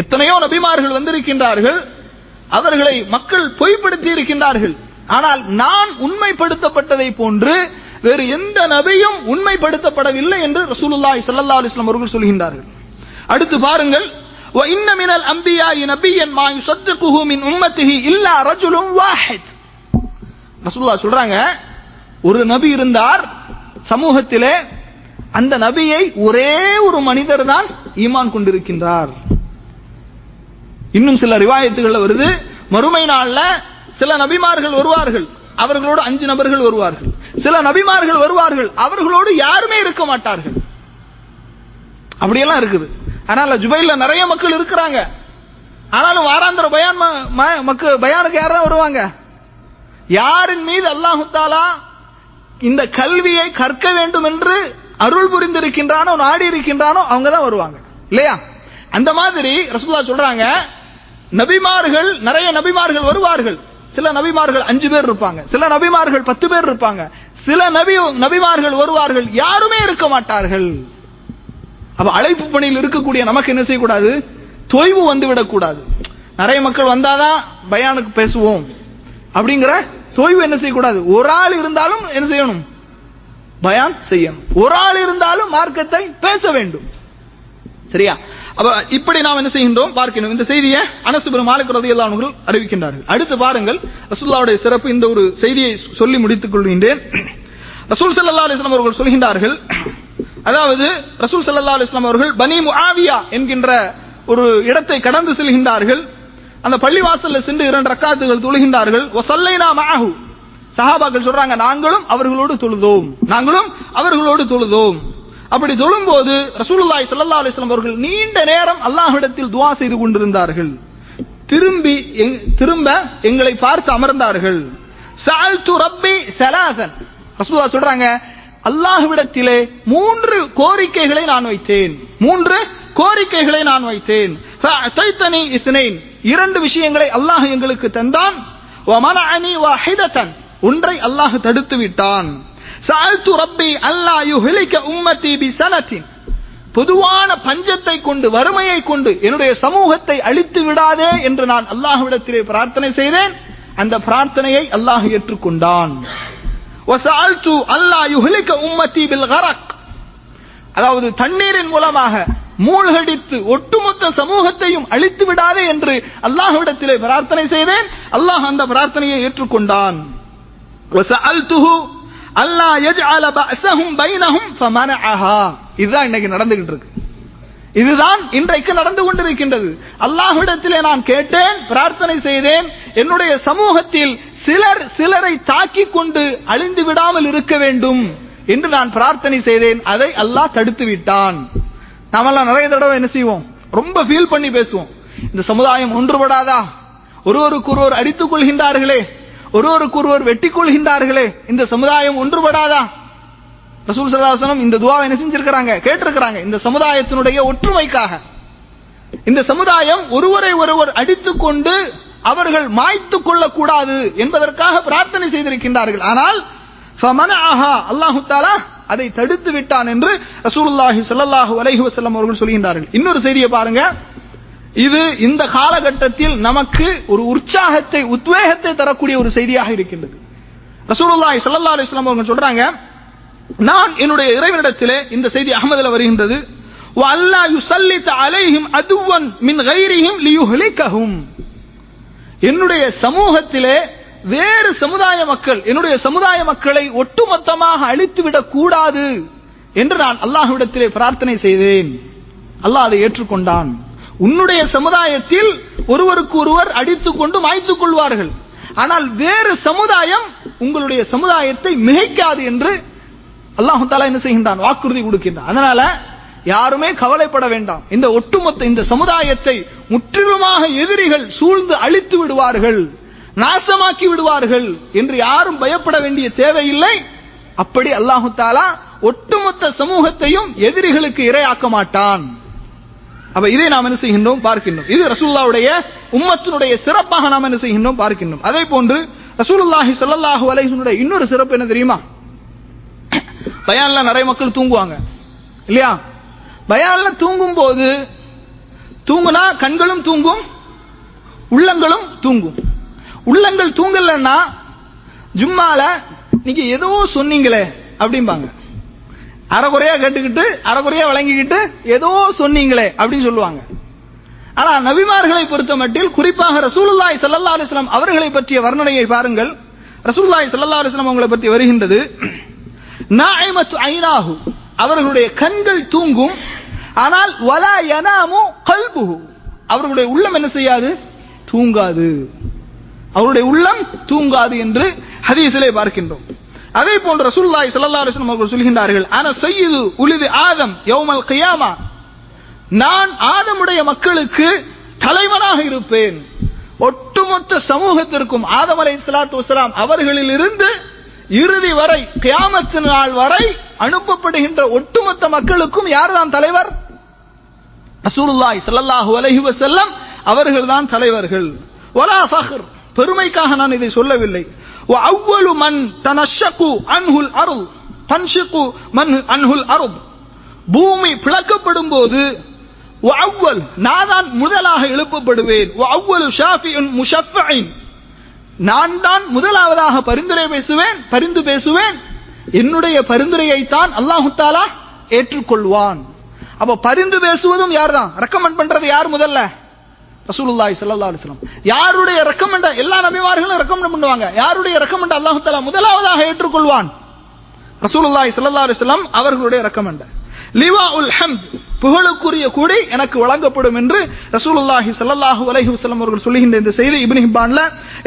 எத்தனையோ நபிமார்கள் வந்திருக்கின்றார்கள். அவர்களை மக்கள் பொய்ப்படுத்தி இருக்கின்றார்கள் ஆனால் நான் உண்மைப்படுத்தப்பட்டதை போன்று வேறு எந்த நபியும் உண்மைப்படுத்தப்படவில்லை என்று ரசூலுல்லாஹி ஸல்லல்லாஹு அலைஹி வஸல்லம் அவர்கள் சொல்கின்றார்கள் அடுத்து பாருங்கள் وَإِنَّ مِنَ الْأَنْبِيَاءِ نَبِيًّا مَا يُصَدِّقُهُ مِنْ أُمَّتِهِ إِلَّا رَجُلٌ وَاحِدٌ ரசூலுல்லாஹ் சொல்றாங்க ஒரு நபி இருந்தார் சமூகத்திலே அந்த நபியை ஒரே ஒரு மனிதர் தான் ஈமான் கொண்டிருக்கின்றார் இன்னும் சில ரிவாயத்துகள்ல வருது மறுமை நாள்ல சில நபிமார்கள் வருவார்கள் அவர்களோடு அஞ்சு நபர்கள் வருவார்கள். சில நபிமார்கள் வருவார்கள் அவர்களோடு யாருமே இருக்க மாட்டார்கள். அப்படியெல்லாம் இருக்குது. ஆனால ஜுபைல நிறைய மக்கள் இருக்கிறாங்க. ஆனாலும் வாராந்திர பயான் மக்கள் பயானுக்கு யாரும் வருவாங்க? யாரின் மீது அல்லாஹு தாலா இந்த கல்வியை கற்க வேண்டும் என்று அருள் புரிந்திருக்கின்றானோ நாடி இருக்கின்றானோ அவங்க தான் வருவாங்க. இல்லையா? அந்த மாதிரி ரசூல்லா சொல்றாங்க நபிமார்கள் நிறைய நபிமார்கள் வருவார்கள். சில நபிமார்கள் அஞ்சு பேர் இருப்பாங்க. சில நபிமார்கள் பத்து பேர் இருப்பாங்க. சில நபி நபிமார்கள் வருவார்கள் யாருமே இருக்க மாட்டார்கள். அப்ப அழைப்பு பணியில் இருக்கக்கூடிய நமக்கு என்ன செய்யக்கூடாது? தொய்வு வந்து விடக்கூடாது நிறைய மக்கள் வந்தாதான் பயானுக்கு பேசுவோம். அப்படிங்கிற தொய்வு என்ன செய்யக்கூடாது? ஒரு ஆள் இருந்தாலும் என்ன செய்யணும்? பயான் செய்யணும். ஒரு ஆள் இருந்தாலும் மார்க்கத்தை பேச வேண்டும். சரியா? இப்படி நாம் என்ன செய்கின்றோம்? பார்க்கணும் இந்த செய்தியை அனசுபுரம் மாலிக் ரதியல்லாஹு அன்ஹு அறிவிக்கின்றார்கள். அடுத்து பாருங்கள். ரசூலுல்லாவுடைய சிறப்பு இந்த ஒரு செய்தியை சொல்லி முடித்துக் கொள்கின்றேன். ரசூல் சல்லா அலிஸ்லாம் அவர்கள் சொல்கின்றார்கள். அதாவது ரசூல் சல்லா அலிஸ்லாம் அவர்கள் பனி முஆவியா என்கின்ற ஒரு இடத்தை கடந்து செல்கின்றார்கள். அந்த பள்ளிவாசல்ல சென்று இரண்டு ரக்காத்துகள் தொழுகின்றார்கள். வசல்லைனா மாஹு சஹாபாக்கள் சொல்றாங்க நாங்களும் அவர்களோடு தொழுதோம். நாங்களும் அவர்களோடு தொழுதோம். அப்படி தொழும்போது போது ஸல்லல்லாஹு அலைஹி அவர்கள் நீண்ட நேரம் அல்லாஹிடத்தில் துவா செய்து கொண்டிருந்தார்கள். திரும்பி எங்- திரும்ப எங்களை பார்த்து அமர்ந்தார்கள். சஅல்து ரப்பி சலாசன் ரசூலா சொல்றாங்க அல்லாஹ்விடத்திலே மூன்று கோரிக்கைகளை நான் வைத்தேன். மூன்று கோரிக்கைகளை நான் வைத்தேன். இரண்டு விஷயங்களை அல்லாஹ் எங்களுக்கு தந்தான். வமனஅனி வாஹிதத்தன் ஒன்றை அல்லாஹ் தடுத்து விட்டான் சால்து ரப்பி அல்லா யுஹிலிக்க உம்மத்தி பி சனத்தின் பொதுவான பஞ்சத்தை கொண்டு வறுமையை கொண்டு என்னுடைய சமூகத்தை அழித்து விடாதே என்று நான் அல்லாஹ்விடத்திலே பிரார்த்தனை செய்தேன். அந்த பிரார்த்தனையை அல்லாஹ் ஏற்றுக்கொண்டான். அல்லா யுஹிலிக்க உம்மத்தி பில் கரக். அதாவது தண்ணீரின் மூலமாக மூழ்கடித்து ஒட்டுமொத்த சமூகத்தையும் அழித்து விடாதே என்று அல்லாஹ்விடத்திலே பிரார்த்தனை செய்தேன். அல்லாஹ் அந்த பிரார்த்தனையை ஏற்றுக்கொண்டான். அல்லா எஜ் அல பசஹும் பைனஹும் ஃபமனஹா இதுதான் இன்னைக்கு நடந்துகிட்டு இருக்கு. இதுதான் இன்றைக்கு நடந்து கொண்டிருக்கின்றது. அல்லாஹ்விடத்திலே நான் கேட்டேன் பிரார்த்தனை செய்தேன். என்னுடைய சமூகத்தில் சிலர் சிலரை தாக்கிக் கொண்டு அழிந்து விடாமல் இருக்க வேண்டும் என்று நான் பிரார்த்தனை செய்தேன். அதை அல்லாஹ் தடுத்து விட்டான். நாமெல்லாம் நிறைய தடவை என்ன செய்வோம்? ரொம்ப ஃபீல் பண்ணி பேசுவோம். இந்த சமுதாயம் ஒன்றுபடாதா? ஒருவருக்கு ஒருவர் அடித்துக் கொள்கின்றார்களே. ஒருவருக்கு ஒருவர் வெட்டிக் கொள்கின்றார்களே இந்த சமுதாயம் ஒன்றுபடாதா? ரசூல் சல்லாசனம் இந்த துவாவை என்ன செஞ்சிருக்கிறாங்க? கேட்டிருக்கிறாங்க. இந்த சமுதாயத்தினுடைய ஒற்றுமைக்காக. இந்த சமுதாயம் ஒருவரை ஒருவர் அடித்துக் கொண்டு அவர்கள் மாய்த்துக் கொள்ளக்கூடாது என்பதற்காக பிரார்த்தனை செய்திருக்கின்றார்கள். ஆனால் அல்லாஹு தாலா அதை தடுத்து விட்டான் என்று ரசூலுல்லாஹி சல்லாஹூ அலஹி வசல்லம் அவர்கள் சொல்கின்றார்கள். இன்னொரு செய்தியை பாருங்க. இது இந்த காலகட்டத்தில் நமக்கு ஒரு உற்சாகத்தை உத்வேகத்தை தரக்கூடிய ஒரு செய்தியாக இருக்கின்றது. ரசூலுல்லாய் சல்லா அலிஸ்லாம் அவங்க சொல்றாங்க நான் என்னுடைய இறைவனிடத்திலே இந்த செய்தி அகமதுல வருகின்றது. அல்லா யுசல்லித் அலைஹிம் அதுவன் மின் கைரிஹிம் லியுஹலிக்கஹும். என்னுடைய சமூகத்திலே வேறு சமுதாய மக்கள் என்னுடைய சமுதாய மக்களை ஒட்டுமொத்தமாக அழித்துவிடக் கூடாது என்று நான் அல்லாஹ்விடத்திலே பிரார்த்தனை செய்தேன். அல்லாஹ் அதை ஏற்றுக்கொண்டான். உன்னுடைய சமுதாயத்தில் ஒருவருக்கு ஒருவர் அடித்துக் கொண்டு மாய்த்துக் கொள்வார்கள். ஆனால் வேறு சமுதாயம் உங்களுடைய சமுதாயத்தை மிகைக்காது என்று அல்லாஹு தாலா என்ன செய்கின்றான்? வாக்குறுதி கொடுக்கின்றான். அதனால யாருமே கவலைப்பட வேண்டாம். இந்த ஒட்டுமொத்த இந்த சமுதாயத்தை முற்றிலுமாக எதிரிகள் சூழ்ந்து அழித்து விடுவார்கள் நாசமாக்கி விடுவார்கள் என்று யாரும் பயப்பட வேண்டிய தேவையில்லை. அப்படி அல்லாஹு தாலா ஒட்டுமொத்த சமூகத்தையும் எதிரிகளுக்கு இரையாக்க மாட்டான். அப்ப இதை நாம் என்ன செய்கின்றோம்? பார்க்கின்றோம். இது ரசூல்லாவுடைய உம்மத்தினுடைய சிறப்பாக நாம் என்ன செய்கின்றோம்? பார்க்கின்றோம். அதே போன்று ரசூலுல்லாஹி ஸல்லல்லாஹு அலைஹி இன்னொரு சிறப்பு என்ன தெரியுமா? பயான்ல நிறைய மக்கள் தூங்குவாங்க. இல்லையா? பயான்ல தூங்கும் போது தூங்குனா கண்களும் தூங்கும் உள்ளங்களும் தூங்கும். உள்ளங்கள் தூங்கலன்னா ஜும்மால நீங்க ஏதோ சொன்னீங்களே அப்படிம்பாங்க. அறகுறையா கேட்டுக்கிட்டு அறகுறையா வழங்கிக்கிட்டு ஏதோ சொன்னீங்களே அப்படின்னு சொல்லுவாங்க. ஆனா நபிமார்களை பொறுத்த மட்டில் குறிப்பாக ரசூலுல்லாய் சல்லா அலிஸ்லாம் அவர்களை பற்றிய வர்ணனையை பாருங்கள். ரசூல்லாய் சல்லா அலிஸ்லாம் அவங்களை பற்றி வருகின்றது. நாய்மத்து ஐநாகு அவர்களுடைய கண்கள் தூங்கும். ஆனால் வலா யனாமு கல்புஹு. அவர்களுடைய உள்ளம் என்ன செய்யாது? தூங்காது. அவருடைய உள்ளம் தூங்காது என்று ஹதீசிலே பார்க்கின்றோம். அதே போன்று ரசூலுல்லாஹி ஸல்லல்லாஹு அலைஹி அவர்கள் சொல்கின்றார்கள் அன செய்யுது உலிது ஆதம் யோமல் கியாமா? நான் ஆதமுடைய மக்களுக்கு தலைவனாக இருப்பேன். ஒட்டுமொத்த சமூகத்திற்கும் ஆதம் அலை சலாத்து வசலாம் அவர்களில் இருந்து இறுதி வரை கியாமத்து நாள் வரை அனுப்பப்படுகின்ற ஒட்டுமொத்த மக்களுக்கும் யார் தான் தலைவர்? ரசூலுல்லாஹி ஸல்லல்லாஹு அலஹி வசல்லம் அவர்கள் தான் தலைவர்கள். ஒலா ஃபஹர். பெருமைக்காக நான் இதை சொல்லவில்லை. وأول من تنشق عنه الأرض تنشق من عنه الأرض பூமி பிளக்கப்படும் போது அவ்வல் நான் தான் முதலாக எழுப்பப்படுவேன் அவ்வளு ஷாஃபின் முஷஃபின் நான் தான் முதலாவதாக பரிந்துரை பேசுவேன் பரிந்து பேசுவேன் என்னுடைய பரிந்துரையை தான் அல்லாஹு தாலா ஏற்றுக்கொள்வான் அப்ப பரிந்து பேசுவதும் யார் தான் ரெக்கமெண்ட் பண்றது யார் முதல்ல ரசூலுல்லாய் சல்லா அலுவலம் யாருடைய ரெக்கமெண்ட் எல்லா நபிமார்களும் ரெக்கமெண்ட் பண்ணுவாங்க. யாருடைய ரெக்கமெண்ட் அல்லாஹு தலா முதலாவதாக ஏற்றுக்கொள்வான்? ரசூலுல்லாய் சல்லா அலுவலம் அவர்களுடைய ரெக்கமெண்ட் லிவாஉல் ஹம்த் புகழுக்குரிய கூடி எனக்கு வழங்கப்படும் என்று ரசூலுல்லாஹி ஸல்லல்லாஹு அலஹி வசலம் அவர்கள் சொல்லுகின்ற இந்த செய்தி இபுனிஹிப்பான்ல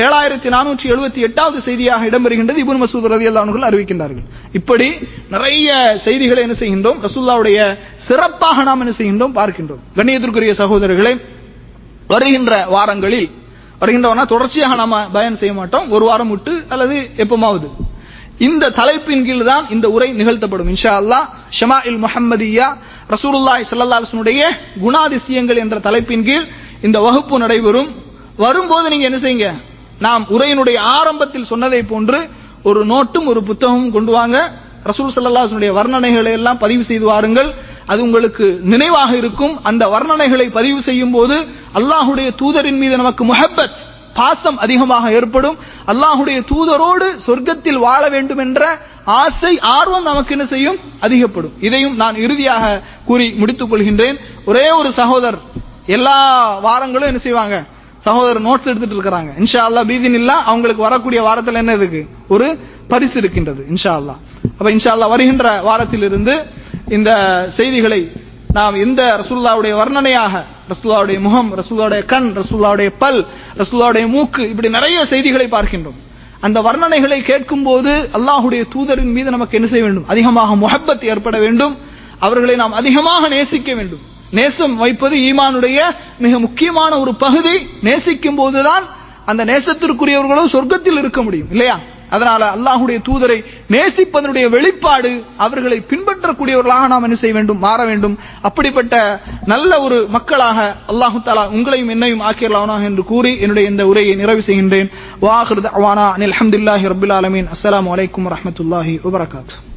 ஏழாயிரத்தி நானூற்றி எழுவத்தி எட்டாவது செய்தியாக இடம்பெறுகின்றது. இபுன் மசூத் ரதி அன்ஹு அறிவிக்கின்றார்கள். இப்படி நிறைய செய்திகளை என்ன செய்கின்றோம்? ரசூல்லாவுடைய சிறப்பாக நாம் என்ன செய்கின்றோம்? பார்க்கின்றோம். கண்ணியத்திற்குரிய சகோதரர்களே வருகின்ற வாரங்களில் வருகின்றவனா தொடர்ச்சியாக நாம பயன் செய்ய மாட்டோம். ஒரு வாரம் விட்டு அல்லது எப்பமாவது. இந்த தலைப்பின் கீழ் தான் இந்த உரை நிகழ்த்தப்படும். இன்ஷா அல்லாஹ் ஷமாஇல் முஹம்மதியா ரசூலுல்லாய் சல்லாஹனுடைய குணாதிசயங்கள் என்ற தலைப்பின் கீழ் இந்த வகுப்பு நடைபெறும். வரும்போது நீங்க என்ன செய்யுங்க? நாம் உரையினுடைய ஆரம்பத்தில் சொன்னதை போன்று ஒரு நோட்டும் ஒரு புத்தகமும் கொண்டு வாங்க. ரசூல் சல்லாஹனுடைய வர்ணனைகளை எல்லாம் பதிவு செய்து வாருங்கள். அது உங்களுக்கு நினைவாக இருக்கும். அந்த வர்ணனைகளை பதிவு செய்யும் போது அல்லாஹுடைய தூதரின் மீது நமக்கு முஹப்பத் பாசம் அதிகமாக ஏற்படும். அல்லாஹுடைய தூதரோடு சொர்க்கத்தில் வாழ வேண்டும் என்ற ஆசை ஆர்வம் நமக்கு என்ன செய்யும்? அதிகப்படும். இதையும் நான் இறுதியாக கூறி முடித்துக் கொள்கின்றேன். ஒரே ஒரு சகோதரர் எல்லா வாரங்களும் என்ன செய்வாங்க? சகோதரர் நோட்ஸ் எடுத்துட்டு இருக்கிறாங்க. இன்ஷா அல்லா பீதின் இல்லா அவங்களுக்கு வரக்கூடிய வாரத்தில் என்ன இருக்கு ஒரு பரிசு இருக்கின்றது இன்ஷா அல்லா அப்ப இன்ஷா அல்லா வருகின்ற வாரத்திலிருந்து இந்த செய்திகளை நாம் எந்த ரசுல்லாவுடைய வர்ணனையாக ரசுல்லாவுடைய முகம் ரசுல்லாவுடைய கண் ரசுல்லாவுடைய பல் ரசுல்லாவுடைய மூக்கு இப்படி நிறைய செய்திகளை பார்க்கின்றோம். அந்த வர்ணனைகளை கேட்கும் போது அல்லாஹுடைய தூதரின் மீது நமக்கு என்ன செய்ய வேண்டும்? அதிகமாக முகப்பத் ஏற்பட வேண்டும். அவர்களை நாம் அதிகமாக நேசிக்க வேண்டும். நேசம் வைப்பது ஈமானுடைய மிக முக்கியமான ஒரு பகுதி. நேசிக்கும் போதுதான் அந்த நேசத்திற்குரியவர்களும் சொர்க்கத்தில் இருக்க முடியும் இல்லையா? அதனால அல்லாஹுடைய தூதரை நேசிப்பதனுடைய வெளிப்பாடு அவர்களை பின்பற்றக்கூடியவர்களாக நாம் என்ன செய்ய வேண்டும்? மாற வேண்டும். அப்படிப்பட்ட நல்ல ஒரு மக்களாக அல்லாஹு தாலா உங்களையும் என்னையும் ஆக்கியலானாக என்று கூறி என்னுடைய இந்த உரையை நிறைவு செய்கின்றேன். வாஹிருத் அவானா அனில் அஹமதுல்லாஹி ரபுல் அலமீன் அஸ்லாம் வலைக்கம் வரமத்துல்லாஹி வபரகாத்து.